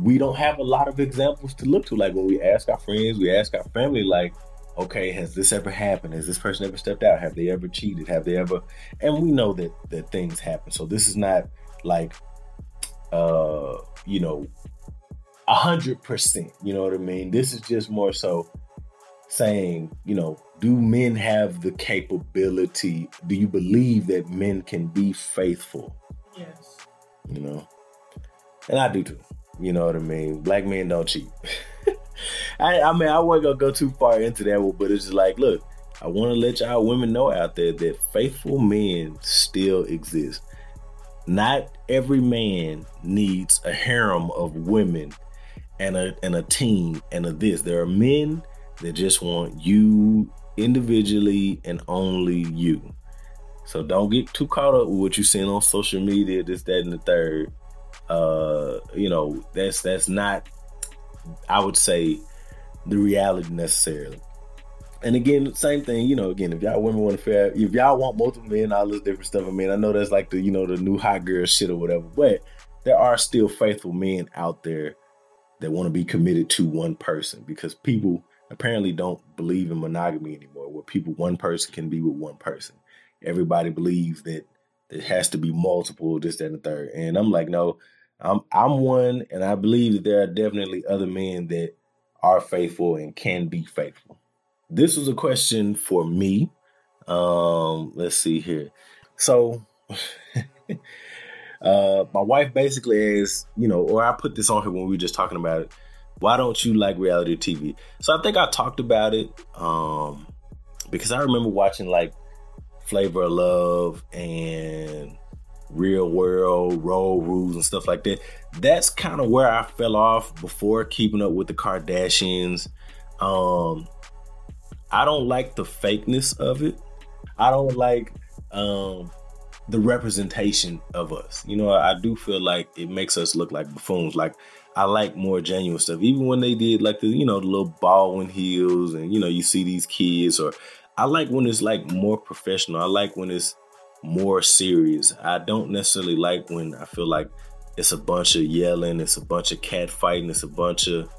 we don't have a lot of examples to look to. Like when we ask our friends, we ask our family, like, okay, has this ever happened? Has this person ever stepped out? Have they ever cheated? Have they ever? And we know that that things happen. So this is not like, uh, you know, a hundred percent. You know what I mean? This is just more so saying, you know, do men have the capability? Do you believe that men can be faithful? Yes. You know, and I do too. You know what I mean? Black men don't cheat. I, I mean, I wasn't gonna go too far into that but it's just like, look, I want to let y'all women know out there that faithful men still exist. Not every man needs a harem of women and a and a team and a this. There are men that just want you individually and only you. So don't get too caught up with what you're seeing on social media, this, that, and the third uh, you know, that's that's not, I would say, the reality necessarily. And again, same thing, you know, again, if y'all women want to fair, if y'all want multiple men, all this different stuff, I mean, I know that's like the, you know, the new hot girl shit or whatever, but there are still faithful men out there that want to be committed to one person because people apparently don't believe in monogamy anymore, where people, one person can be with one person. Everybody believes that it has to be multiple, this, that, and the third. And I'm like, no, I'm I'm one, and I believe that there are definitely other men that are faithful and can be faithful. This was a question for me. Um, let's see here. So, uh, my wife basically is, you know, or I put this on her when we were just talking about it. Why don't you like reality TV? So I think I talked about it um, because I remember watching like Flavor of Love and Real World, Road Rules, and stuff like that. That's kind of where I fell off before keeping up with the Kardashians. Um, I don't like the fakeness of it. I don't like um, the representation of us. You know, I do feel like it makes us look like buffoons. Like I like more genuine stuff. Even when they did like the, you know, the little Baldwin Hills and you know, you see these kids or I like when it's like more professional. I like when it's more serious. I don't necessarily like when I feel like it's a bunch of yelling, it's a bunch of cat fighting, it's a bunch of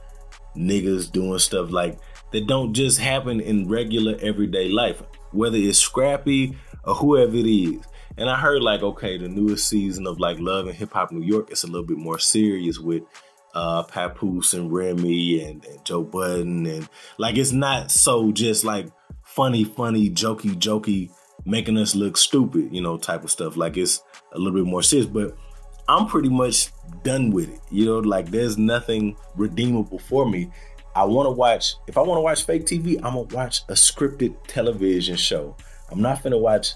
niggas doing stuff like that don't just happen in regular everyday life, whether it's Scrappy or whoever it is. And I heard like, okay, the newest season of like Love and Hip Hop New York is a little bit more serious with uh Papoose and Remy and, and Joe Budden and like it's not so just like funny, funny, jokey, jokey, making us look stupid, you know, type of stuff. Like it's a little bit more serious, but I'm pretty much done with it. You know, like there's nothing redeemable for me. I want to watch, if I want to watch fake TV, I'm going to watch a scripted television show. I'm not going to watch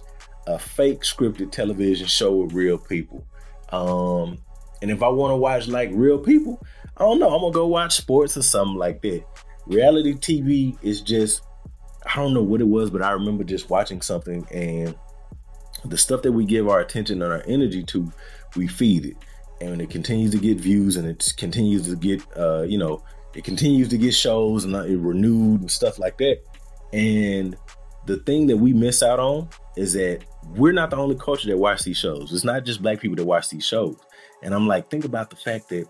a fake scripted television show with real people. Um, and if I want to watch like real people, I don't know. I'm going to go watch sports or something like that. Reality TV is just I don't know what it was, but I remember just watching something and the stuff that we give our attention and our energy to, we feed it. And it continues to get views and it continues to get, uh, you know, it continues to get shows and it renewed and stuff like that. And the thing that we miss out on is that we're not the only culture that watch these shows. It's not just black people that watch these shows. And I'm like, think about the fact that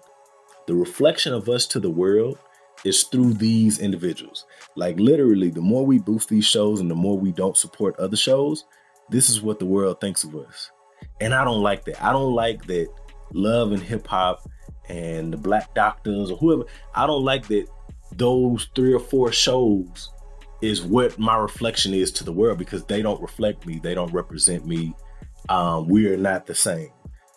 the reflection of us to the world is through these individuals. Like literally, the more we boost these shows and the more we don't support other shows, this is what the world thinks of us. And I don't like that. I don't like that love and hip hop and the black doctors or whoever, I don't like that those three or four shows is what my reflection is to the world because they don't reflect me, they don't represent me. Um, we are not the same.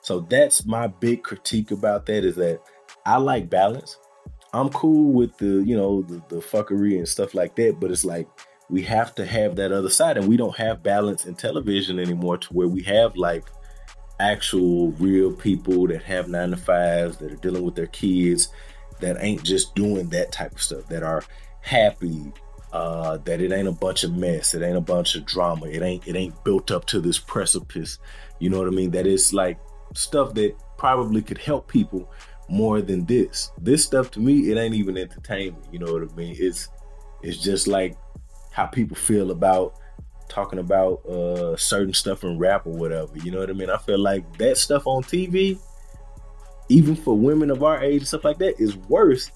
So that's my big critique about that is that I like balance. I'm cool with the, you know, the, the fuckery and stuff like that, but it's like we have to have that other side, and we don't have balance in television anymore to where we have like actual real people that have nine to fives that are dealing with their kids that ain't just doing that type of stuff that are happy uh, that it ain't a bunch of mess it ain't a bunch of drama it ain't it ain't built up to this precipice. You know what i mean? That is like stuff that probably could help people more than this. This stuff to me, it ain't even entertainment. You know what I mean? It's it's just like how people feel about talking about uh certain stuff in rap or whatever. You know what I mean? I feel like that stuff on TV, even for women of our age and stuff like that, is worse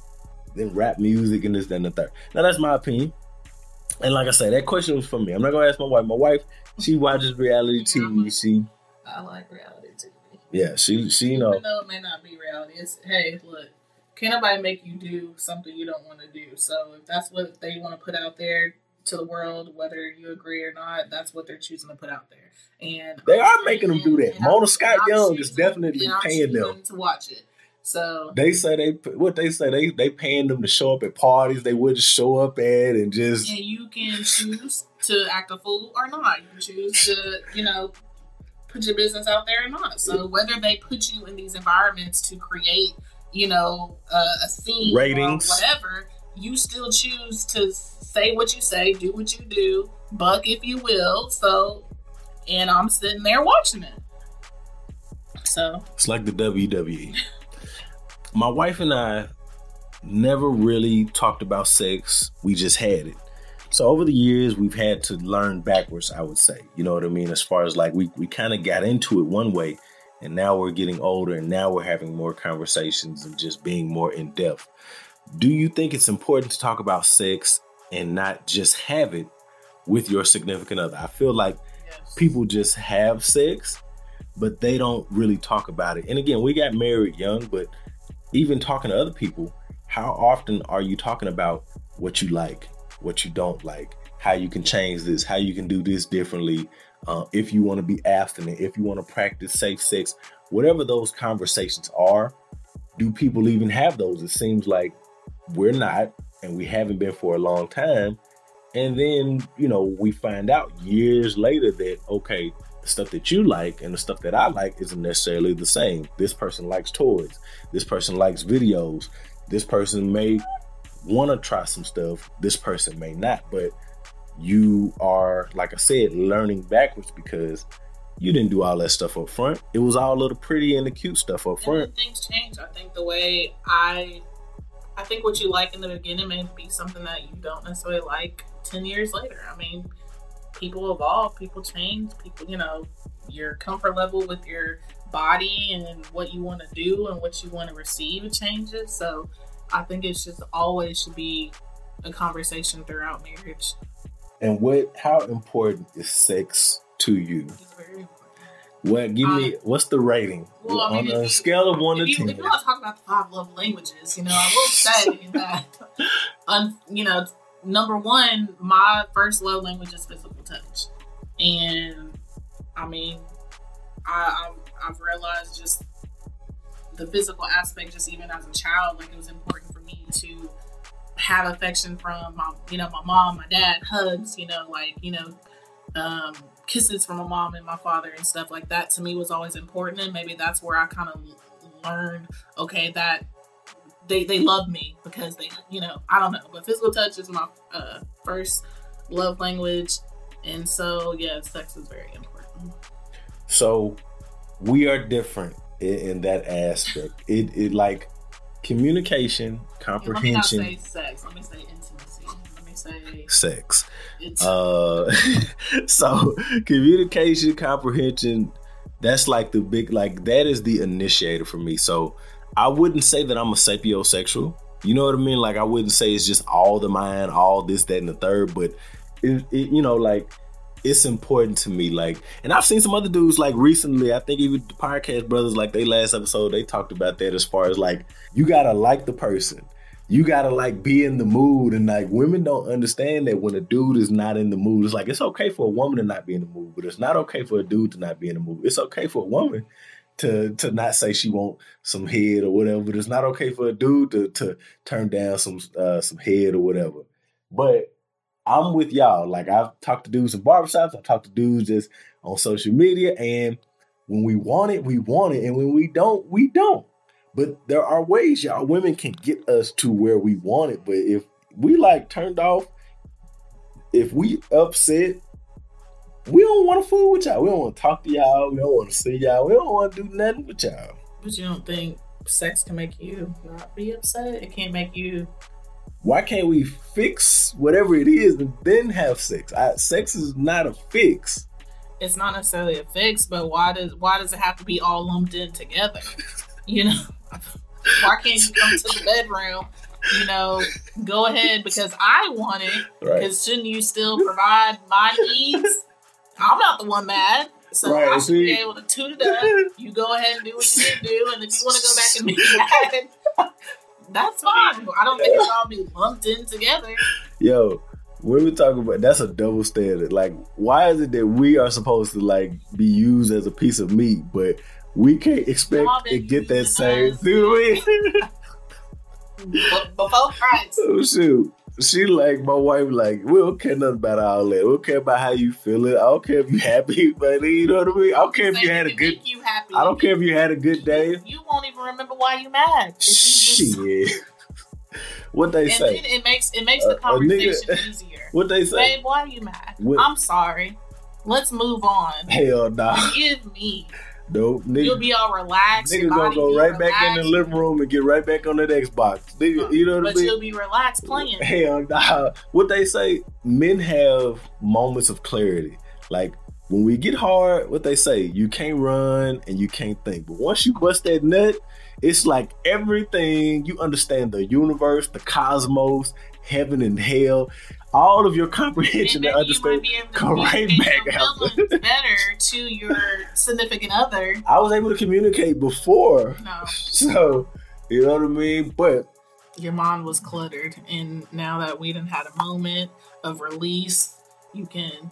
than rap music and this, that, and the third. Now that's my opinion. And like I said, that question was for me. I'm not gonna ask my wife. My wife, she watches reality TV. She I like reality. Yeah, she she you know Even though it may not be reality, it's hey, look, can't nobody make you do something you don't want to do. So if that's what they want to put out there to the world, whether you agree or not, that's what they're choosing to put out there. And They are making them do that. Mona Scott Young is definitely paying them. to watch it. So They say they what they say they they paying them to show up at parties they wouldn't show up at and just and you can choose to act a fool or not. You choose to, you know, put your business out there or not. So whether they put you in these environments to create, you know, uh, a scene Ratings. or whatever, you still choose to say what you say, do what you do, buck if you will. So, and I'm sitting there watching it. So it's like the WWE. My wife and I never really talked about sex. We just had it. So over the years, we've had to learn backwards. I would say, you know what I mean. As far as like we we kind of got into it one way, and now we're getting older, and now we're having more conversations and just being more in depth. Do you think it's important to talk about sex and not just have it with your significant other? I feel like yes. people just have sex, but they don't really talk about it. And again, we got married young, but even talking to other people, how often are you talking about what you like, what you don't like, how you can change this, how you can do this differently, uh, if you want to be abstinent, if you want to practice safe sex, whatever those conversations are, do people even have those? It seems like we're not, and we haven't been for a long time. And then, you know, we find out years later that, okay, the stuff that you like and the stuff that I like isn't necessarily the same. This person likes toys. This person likes videos. This person may want to try some stuff. This person may not. But you are, like I said, learning backwards because you didn't do all that stuff up front. It was all of the pretty and the cute stuff up front. Things change. I think the way I, I think what you like in the beginning may be something that you don't necessarily like ten years later. I mean, people evolve, people change, people, you know, your comfort level with your body and what you want to do and what you want to receive changes. So I think it's just always should be a conversation throughout marriage. And what? How important is sex to you? It's very important. What? Give me. Um, what's the rating Well, I mean, on a you- scale of one to you, ten? if you want to talk about the five love languages, you know, I will say that, you know, number one, my first love language is physical touch, and I mean, I, I've, I've realized just the physical aspect, just even as a child, like it was important for me to have affection from my, you know, my mom, my dad, hugs, you know, like you know, um, kisses from my mom and my father and stuff like that. To me, was always important, and maybe that's where I kind of learned, okay, that they they love me because they, you know, I don't know, but physical touch is my uh, first love language, and so yeah, sex is very important. So we are different in, in that aspect. It it like communication, And let me not comprehension, say sex. Let me say intimacy. Let me say sex. Uh, so communication, comprehension. That's like the big like that is the initiator for me. So I wouldn't say that I'm a sapiosexual. You know what I mean? Like I wouldn't say it's just all the mind, all this, that, and the third. But it, it you know, like it's important to me. Like, and I've seen some other dudes like recently. I think even the podcast brothers, like they last episode, they talked about that as far as like you gotta like the person. You gotta like be in the mood, and like women don't understand that when a dude is not in the mood, it's like it's okay for a woman to not be in the mood, but it's not okay for a dude to not be in the mood. It's okay for a woman to to not say she want some head or whatever, but it's not okay for a dude to to turn down some uh, some head or whatever. But I'm with y'all. Like I've talked to dudes in barbershops, I've talked to dudes just on social media, and when we want it, we want it, and when we don't, we don't. But there are ways y'all women can get us to where we want it. But if we like turned off, if we upset, we don't want to fool with y'all. We don't want to talk to y'all. We don't want to see y'all. We don't want to do nothing with y'all. but you don't think sex can make you not be upset? It can't make you. Why can't we fix whatever it is and then have sex? I, sex is not a fix. It's not necessarily a fix, but why does why does it have to be all lumped in together? You know, why can't you come to the bedroom? You know, go ahead because I want it. Right. Because shouldn't you still provide my needs? I'm not the one mad. So Right, I should be able to tune it up. You go ahead and do what you need to do. And if you want to go back and be mad, that's fine. I don't think it's all be lumped in together. Yo, when we talk about that's a double standard. Like, why is it that we are supposed to like be used as a piece of meat, but we can't expect to get that same? Do we? But before Christ, oh shoot. She like my wife, like, we don't care nothing about all that. We don't care about how you feel it. I don't care if you happy, but you know what I mean? I don't care if you had a good You happy. I don't care if you had a good day. You won't even remember why you mad. You just- Shit. what they and say? it makes it makes the conversation nigga- easier. What they say? Babe, why are you mad? What- I'm sorry. Let's move on. Hell nah. Give me. Nope. Nigga, You'll be all relaxed. Niggas gonna go right back in the living room and get right back on that Xbox. Nigga, you know what I mean? But you'll be relaxed playing. Hell nah. What they say, men have moments of clarity. Like when we get hard, what they say, you can't run and you can't think. But once you bust that nut, it's like everything you understand the universe, the cosmos, heaven and hell, all of your comprehension And understand. to come right back after. feelings better to your significant other. I was able to communicate before. No, So, you know what I mean? But your mind was cluttered, and now that we done had a moment of release, you can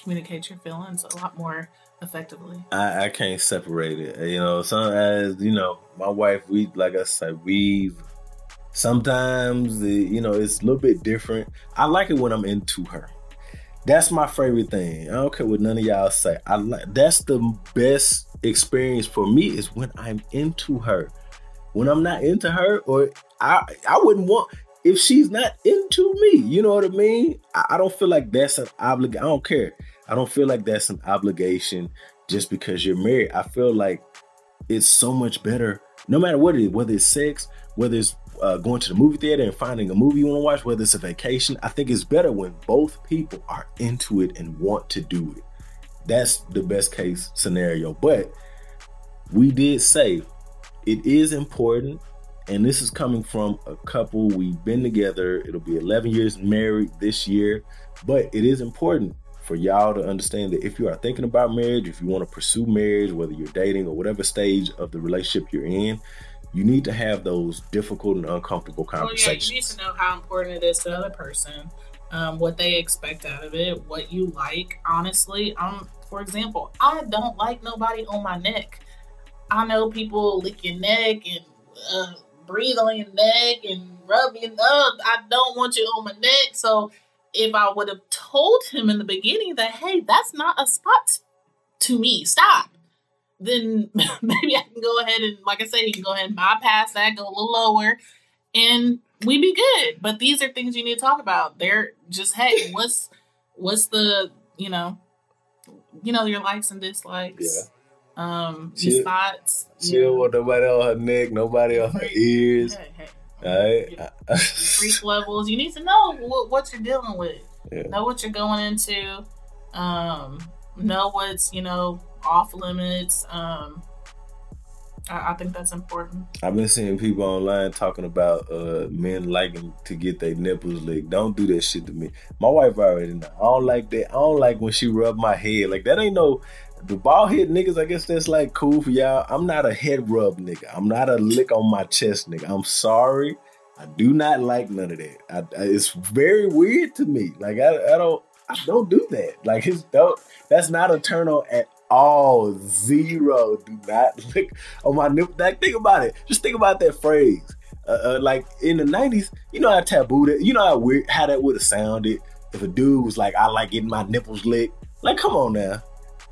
communicate your feelings a lot more effectively. I, I can't separate it. You know, some as you know, my wife, we like I said, we've Sometimes the, you know it's a little bit different. I like it when I'm into her. That's my favorite thing. I don't care what none of y'all say. I like that's the best experience for me is when I'm into her. When I'm not into her, or I I wouldn't want if she's not into me. You know what I mean? I, I don't feel like that's an obligation. I don't care. I don't feel like that's an obligation just because you're married. I feel like it's so much better, no matter what it is, whether it's sex, whether it's uh, going to the movie theater and finding a movie you want to watch, whether it's a vacation. I think it's better when both people are into it and want to do it. That's the best case scenario. But we did say it is important, and this is coming from a couple we've been together. It'll be 11 years married this year, but it is important for y'all to understand that if you are thinking about marriage, if you want to pursue marriage, whether you're dating or whatever stage of the relationship you're in, you need to have those difficult and uncomfortable conversations. Well, yeah, you need to know how important it is to the other person, um, what they expect out of it, what you like. Honestly, um, for example, I don't like nobody on my neck. I know people lick your neck and uh, breathe on your neck and rub your. Uh, I don't want you on my neck. So if I would have told him in the beginning that, hey, that's not a spot to me, stop then maybe I can go ahead and, like I said, you can go ahead and bypass that, go a little lower, and we'd be good. But these are things you need to talk about. They're just, hey, what's what's the you know, you know your likes and dislikes. Yeah. Um, she, spots. She don't want nobody on her neck, nobody on her ears. Hey, hey. All right. freak levels. You need to know what, what you're dealing with. Yeah. Know what you're going into. Um, know what's you know off limits. Um, I, I, think that's important. I've been seeing people online talking about uh, men liking to get their nipples licked. Don't do that shit to me. My wife already know. I don't like that. I don't like when she rub my head. Like that ain't no the bald head niggas. I guess that's like cool for y'all. I'm not a head rub nigga. I'm not a lick on my chest nigga. I'm sorry. I do not like none of that. I, I, it's very weird to me. Like I, I don't. I don't do that. Like it's don't. That's not a turn on at all zero. Do not lick on my nipple. Like, think about it. Just think about that phrase. Uh, uh, like in the '90s, you know how taboo that. You know how weird how that would have sounded if a dude was like, "I like getting my nipples licked." Like, come on now.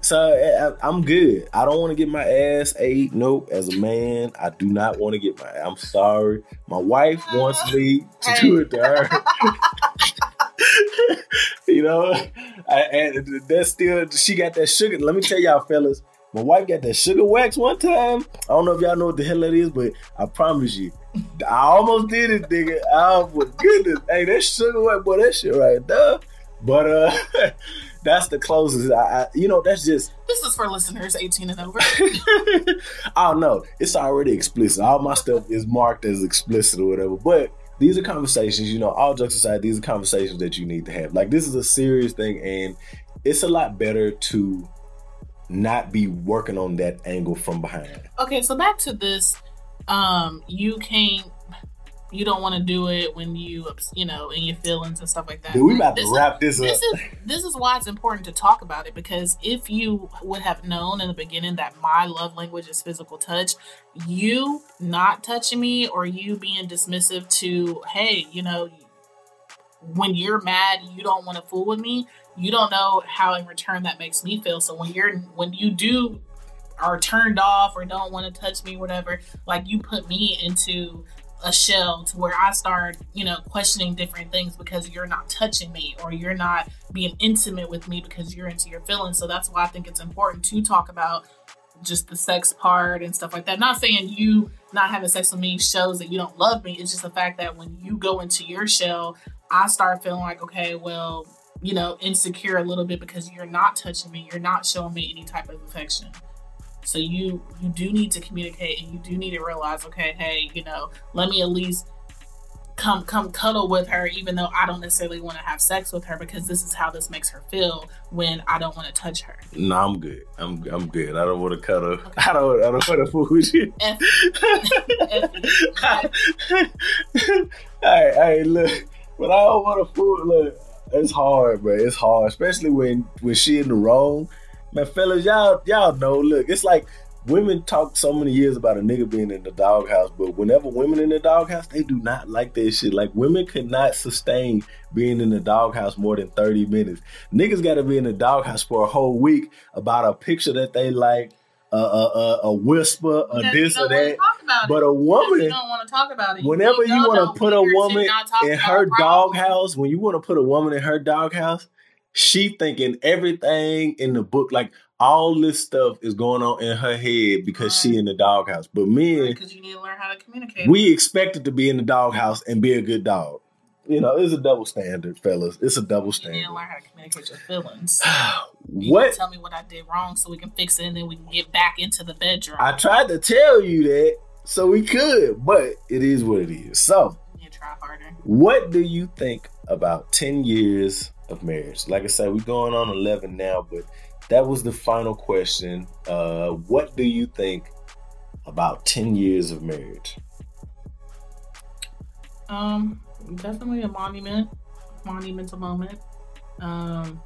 So I, am good. I don't want to get my ass ate. Nope. As a man, I do not want to get my. I'm sorry. My wife wants me to do it to her. you know, I, and that's still she got that sugar. Let me tell y'all, fellas, my wife got that sugar wax one time. I don't know if y'all know what the hell that is, but I promise you, I almost did it, nigga. Oh my goodness, hey, that sugar wax, boy, that shit right there. But uh, that's the closest. I, I, you know, that's just. This is for listeners 18 and over. I don't know. It's already explicit. All my stuff is marked as explicit or whatever, but these are conversations, you know, all jokes aside, these are conversations that you need to have. Like this is a serious thing and it's a lot better to not be working on that angle from behind. Okay, so back to this um you can't you don't want to do it when you you know in your feelings and stuff like that. Dude, we about this to wrap this, this up. Is, this is why it's important to talk about it because if you would have known in the beginning that my love language is physical touch, you not touching me or you being dismissive to hey, you know, when you're mad, you don't want to fool with me. You don't know how in return that makes me feel. So when you're when you do are turned off or don't want to touch me, whatever, like you put me into a shell to where I start, you know, questioning different things because you're not touching me or you're not being intimate with me because you're into your feelings. So that's why I think it's important to talk about just the sex part and stuff like that. Not saying you not having sex with me shows that you don't love me. It's just the fact that when you go into your shell, I start feeling like, okay, well, you know, insecure a little bit because you're not touching me, you're not showing me any type of affection. So you you do need to communicate and you do need to realize, okay, hey, you know, let me at least come come cuddle with her even though I don't necessarily want to have sex with her because this is how this makes her feel when I don't want to touch her. No, I'm good. I'm I'm good. I don't want to cuddle. Okay. I don't I don't want to fool with you. F- F- all right, all right, look. But I don't want to fool. Look, it's hard, bro. It's hard, especially when when she in the wrong man, fellas, y'all y'all know. Look, it's like women talk so many years about a nigga being in the doghouse, but whenever women in the doghouse, they do not like that shit. Like women could not sustain being in the doghouse more than 30 minutes. Niggas gotta be in the doghouse for a whole week about a picture that they like, a, a, a, a whisper, a this or that. talk about it. But a woman, you don't want to talk about it. whenever you want to put a woman in her doghouse, when you want to put a woman in her doghouse, she thinking everything in the book, like all this stuff is going on in her head because she in the doghouse. But men, because you need to learn how to communicate. we expected to be in the doghouse and be a good dog. You know, it's a double standard, fellas. It's a double standard. you need to learn how to communicate your feelings. You what tell me what I did wrong so we can fix it and then we can get back into the bedroom. I tried to tell you that so we could, but it is what it is. So, you try harder. what do you think about 10 years of marriage? Like I said, we're going on 11 now, but that was the final question. Uh, what do you think about 10 years of marriage? Um, definitely a monument, monumental moment. Um,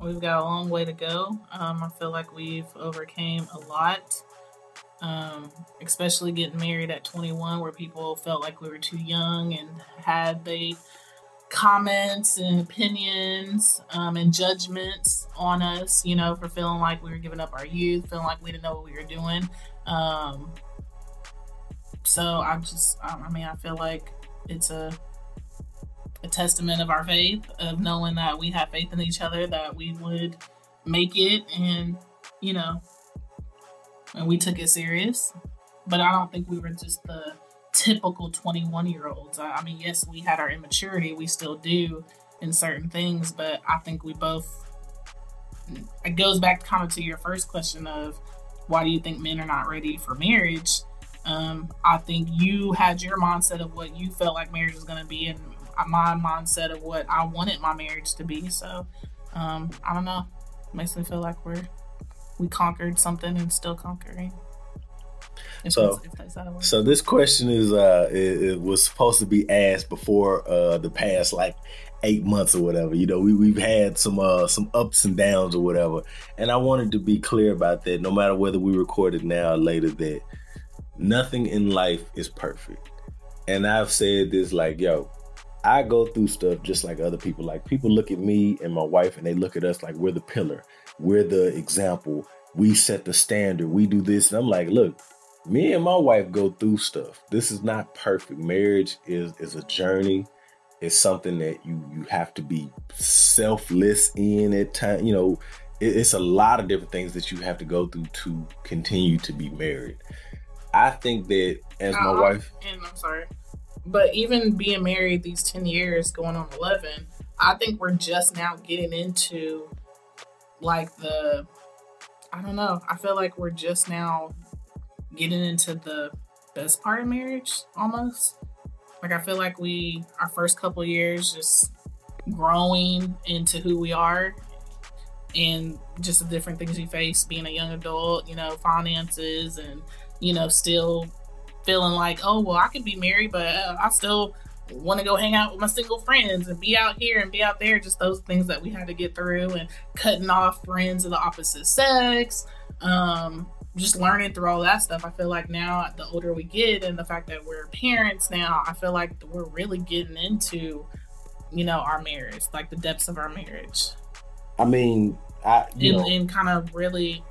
we've got a long way to go. Um, I feel like we've overcame a lot. Um, especially getting married at 21, where people felt like we were too young and had they comments and opinions um, and judgments on us, you know, for feeling like we were giving up our youth, feeling like we didn't know what we were doing. Um, so I just, I mean, I feel like it's a a testament of our faith of knowing that we have faith in each other that we would make it and you know and we took it serious but i don't think we were just the typical 21 year olds I, mean yes we had our immaturity we still do in certain things but i think we both it goes back kind of to your first question of why do you think men are not ready for marriage um, I think you had your mindset of what you felt like marriage was going to be, and my mindset of what I wanted my marriage to be. So, um, I don't know. Makes me feel like we're we conquered something and still conquering. If So- that's, if that's how it works. So this question is uh it, it was supposed to be asked before uh the past like eight months or whatever. You know, we we've had some uh some ups and downs or whatever. And I wanted to be clear about that, no matter whether we record it now or later, that nothing in life is perfect. And I've said this like, yo, I go through stuff just like other people. Like people look at me and my wife and they look at us like we're the pillar. We're the example. We set the standard. We do this. And I'm like, look, me and my wife go through stuff. This is not perfect. Marriage is is a journey. It's something that you you have to be selfless in at time. You know, it- it's a lot of different things that you have to go through to continue to be married. I think that as my Uh-uh. wife, and I'm sorry, but even being married these ten years, going on eleven, I think we're just now getting into like the, I don't know. I feel like we're just now getting into the best part of marriage, almost. Like I feel like we our first couple years just growing into who we are and just the different things we face being a young adult, you know, finances and you know, still feeling like, oh, well, I could be married, but uh, I still want to go hang out with my single friends and be out here and be out there. Just those things that we had to get through and cutting off friends of the opposite sex. Um, just learning through all that stuff. I feel like now, the older we get, and the fact that we're parents now, I feel like we're really getting into, you know, our marriage, like the depths of our marriage, I mean, I and, know, and kind of really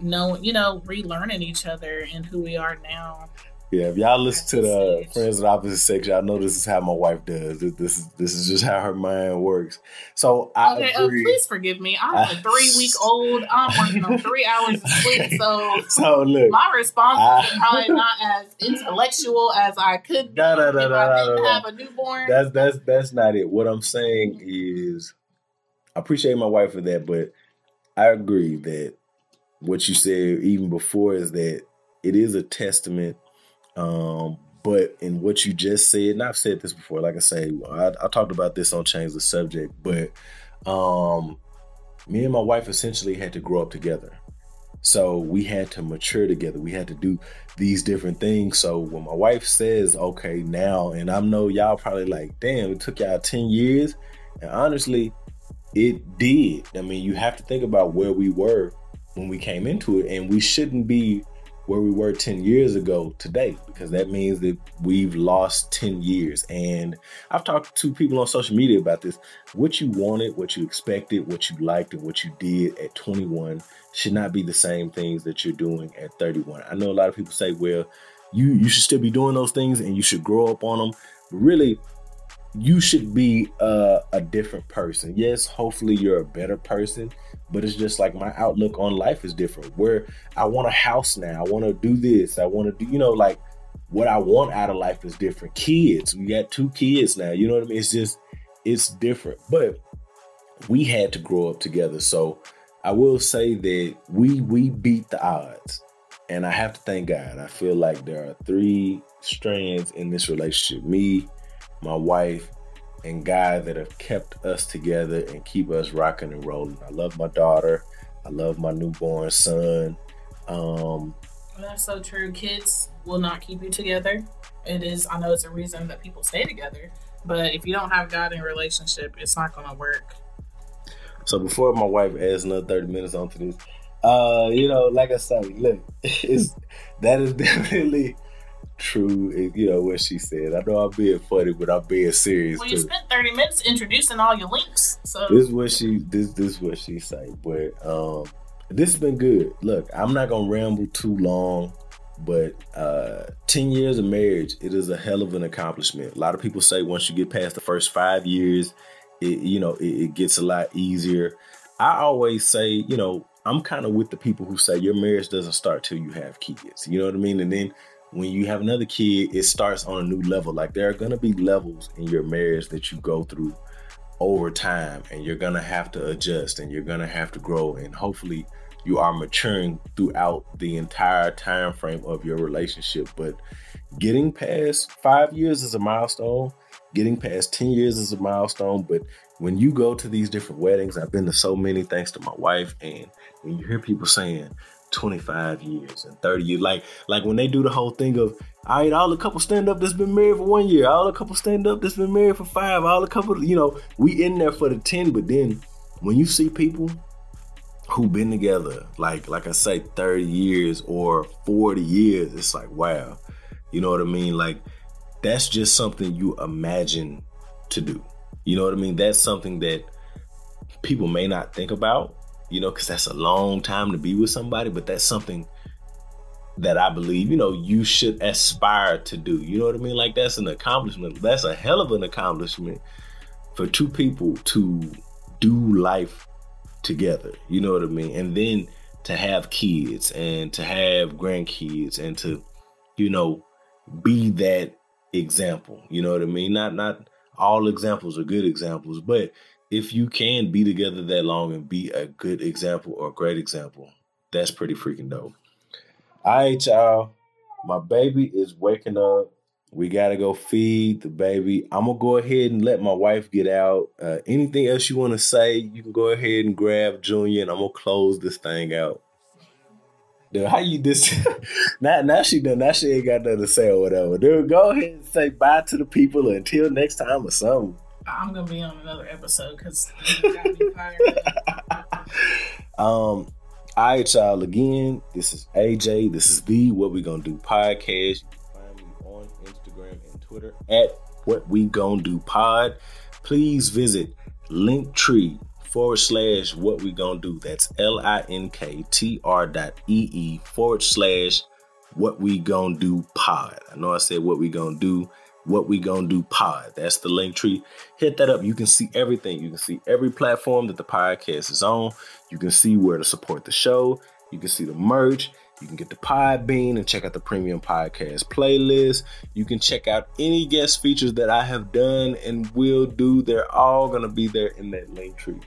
knowing, you know, relearning each other and who we are now. Yeah. If y'all listen to the friends of the opposite sex, y'all know this is how my wife does. This, this is this is just how her mind works. So I Okay, uh, please forgive me. I'm a three week old. I'm working on three hours of sleep, so so look, my response I- are probably not as intellectual as I could be if I didn't have a newborn. that's that's that's not it. What I'm saying is, I appreciate my wife for that, but I agree that what you said even before is that it is a testament. Um, but in what you just said, and I've said this before, like I say, I, I talked about this on Change the Subject, but um, me and my wife essentially had to grow up together. So we had to mature together. We had to do these different things. So when my wife says, okay, now, and I know y'all probably like, damn, it took y'all 10 years. And honestly, it did. I mean, you have to think about where we were when we came into it, and we shouldn't be where we were 10 years ago today because that means that we've lost 10 years. And i've talked to people on social media about this. What you wanted what you expected what you liked and what you did at 21 should not be the same things that you're doing at 31 i know a lot of people say well you you should still be doing those things and you should grow up on them but really you should be uh, a different person. Yes, hopefully you're a better person, but it's just like my outlook on life is different. Where I want a house now, I want to do this, I want to do, you know, like what I want out of life is different. Kids, we got two kids now, you know what I mean? It's just, it's different, but we had to grow up together. So I will say that we we beat the odds, and I have to thank God. I feel like there are three strands in this relationship: me, my wife, and guy that have kept us together and keep us rocking and rolling. I love my daughter. I love my newborn son. Um, That's so true. Kids will not keep you together. It is, I know it's a reason that people stay together, but if you don't have God in relationship, it's not going to work. So before my wife adds another 30 minutes onto this, uh, you know, like I said, look, it's, that is definitely true, you know, what she said. I know I'm being funny, but I'm being serious. Well, you spent 30 minutes introducing all your links. So This is what she this this is what she say. But um this has been good. Look, I'm not gonna ramble too long, but uh 10 years of marriage, it is a hell of an accomplishment. A lot of people say once you get past the first five years, it you know, it, it gets a lot easier. I always say, you know, I'm kind of with the people who say your marriage doesn't start till you have kids. You know what I mean? And then when you have another kid, it starts on a new level. Like there are gonna be levels in your marriage that you go through over time, and you're gonna have to adjust and you're gonna have to grow. And hopefully you are maturing throughout the entire time frame of your relationship. But getting past five years is a milestone. Getting past 10 years is a milestone. But when you go to these different weddings, I've been to so many thanks to my wife, and when you hear people saying, 25 years and 30 years. Like like when they do the whole thing of all right, all the couple stand up that's been married for one year, all the couple stand up that's been married for five, all the couple, you know, we in there for the 10, but then when you see people who've been together, like like I say, 30 years or 40 years, it's like wow. You know what I mean? Like that's just something you imagine to do. You know what I mean? That's something that people may not think about you know, because that's a long time to be with somebody, but that's something that I believe, you know, you should aspire to do. You know what I mean? Like that's an accomplishment. That's a hell of an accomplishment for two people to do life together. You know what I mean? And then to have kids and to have grandkids and to, you know, be that example. You know what I mean? Not not all examples are good examples, but if you can be together that long and be a good example or a great example, that's pretty freaking dope. All right, y'all. My baby is waking up. We gotta go feed the baby. I'm gonna go ahead and let my wife get out. Uh, anything else you want to say? You can go ahead and grab Junior, and I'm gonna close this thing out. Dude, how you this? now, now she done. Now she ain't got nothing to say or whatever. Dude, go ahead and say bye to the people until next time or something. I'm gonna be on another episode because you got me fired up. Um, all right, y'all. Again, this is AJ. This is the What We Gonna Do podcast. You can find me on Instagram and Twitter at What We Gonna Do Pod. Please visit Linktree forward slash What We Gonna Do. That's L I N K T R dot E E forward slash What We Gonna Do Pod. I know I said What We Gonna Do what we gonna do pod that's the Linktree hit that up you can see everything you can see every platform that the podcast is on you can see where to support the show you can see the merch you can get the Podbean and check out the premium podcast playlist. You can check out any guest features that I have done and will do. They're all to be there in that Linktree.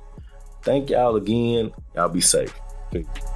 Thank y'all again. Y'all be safe. Peace.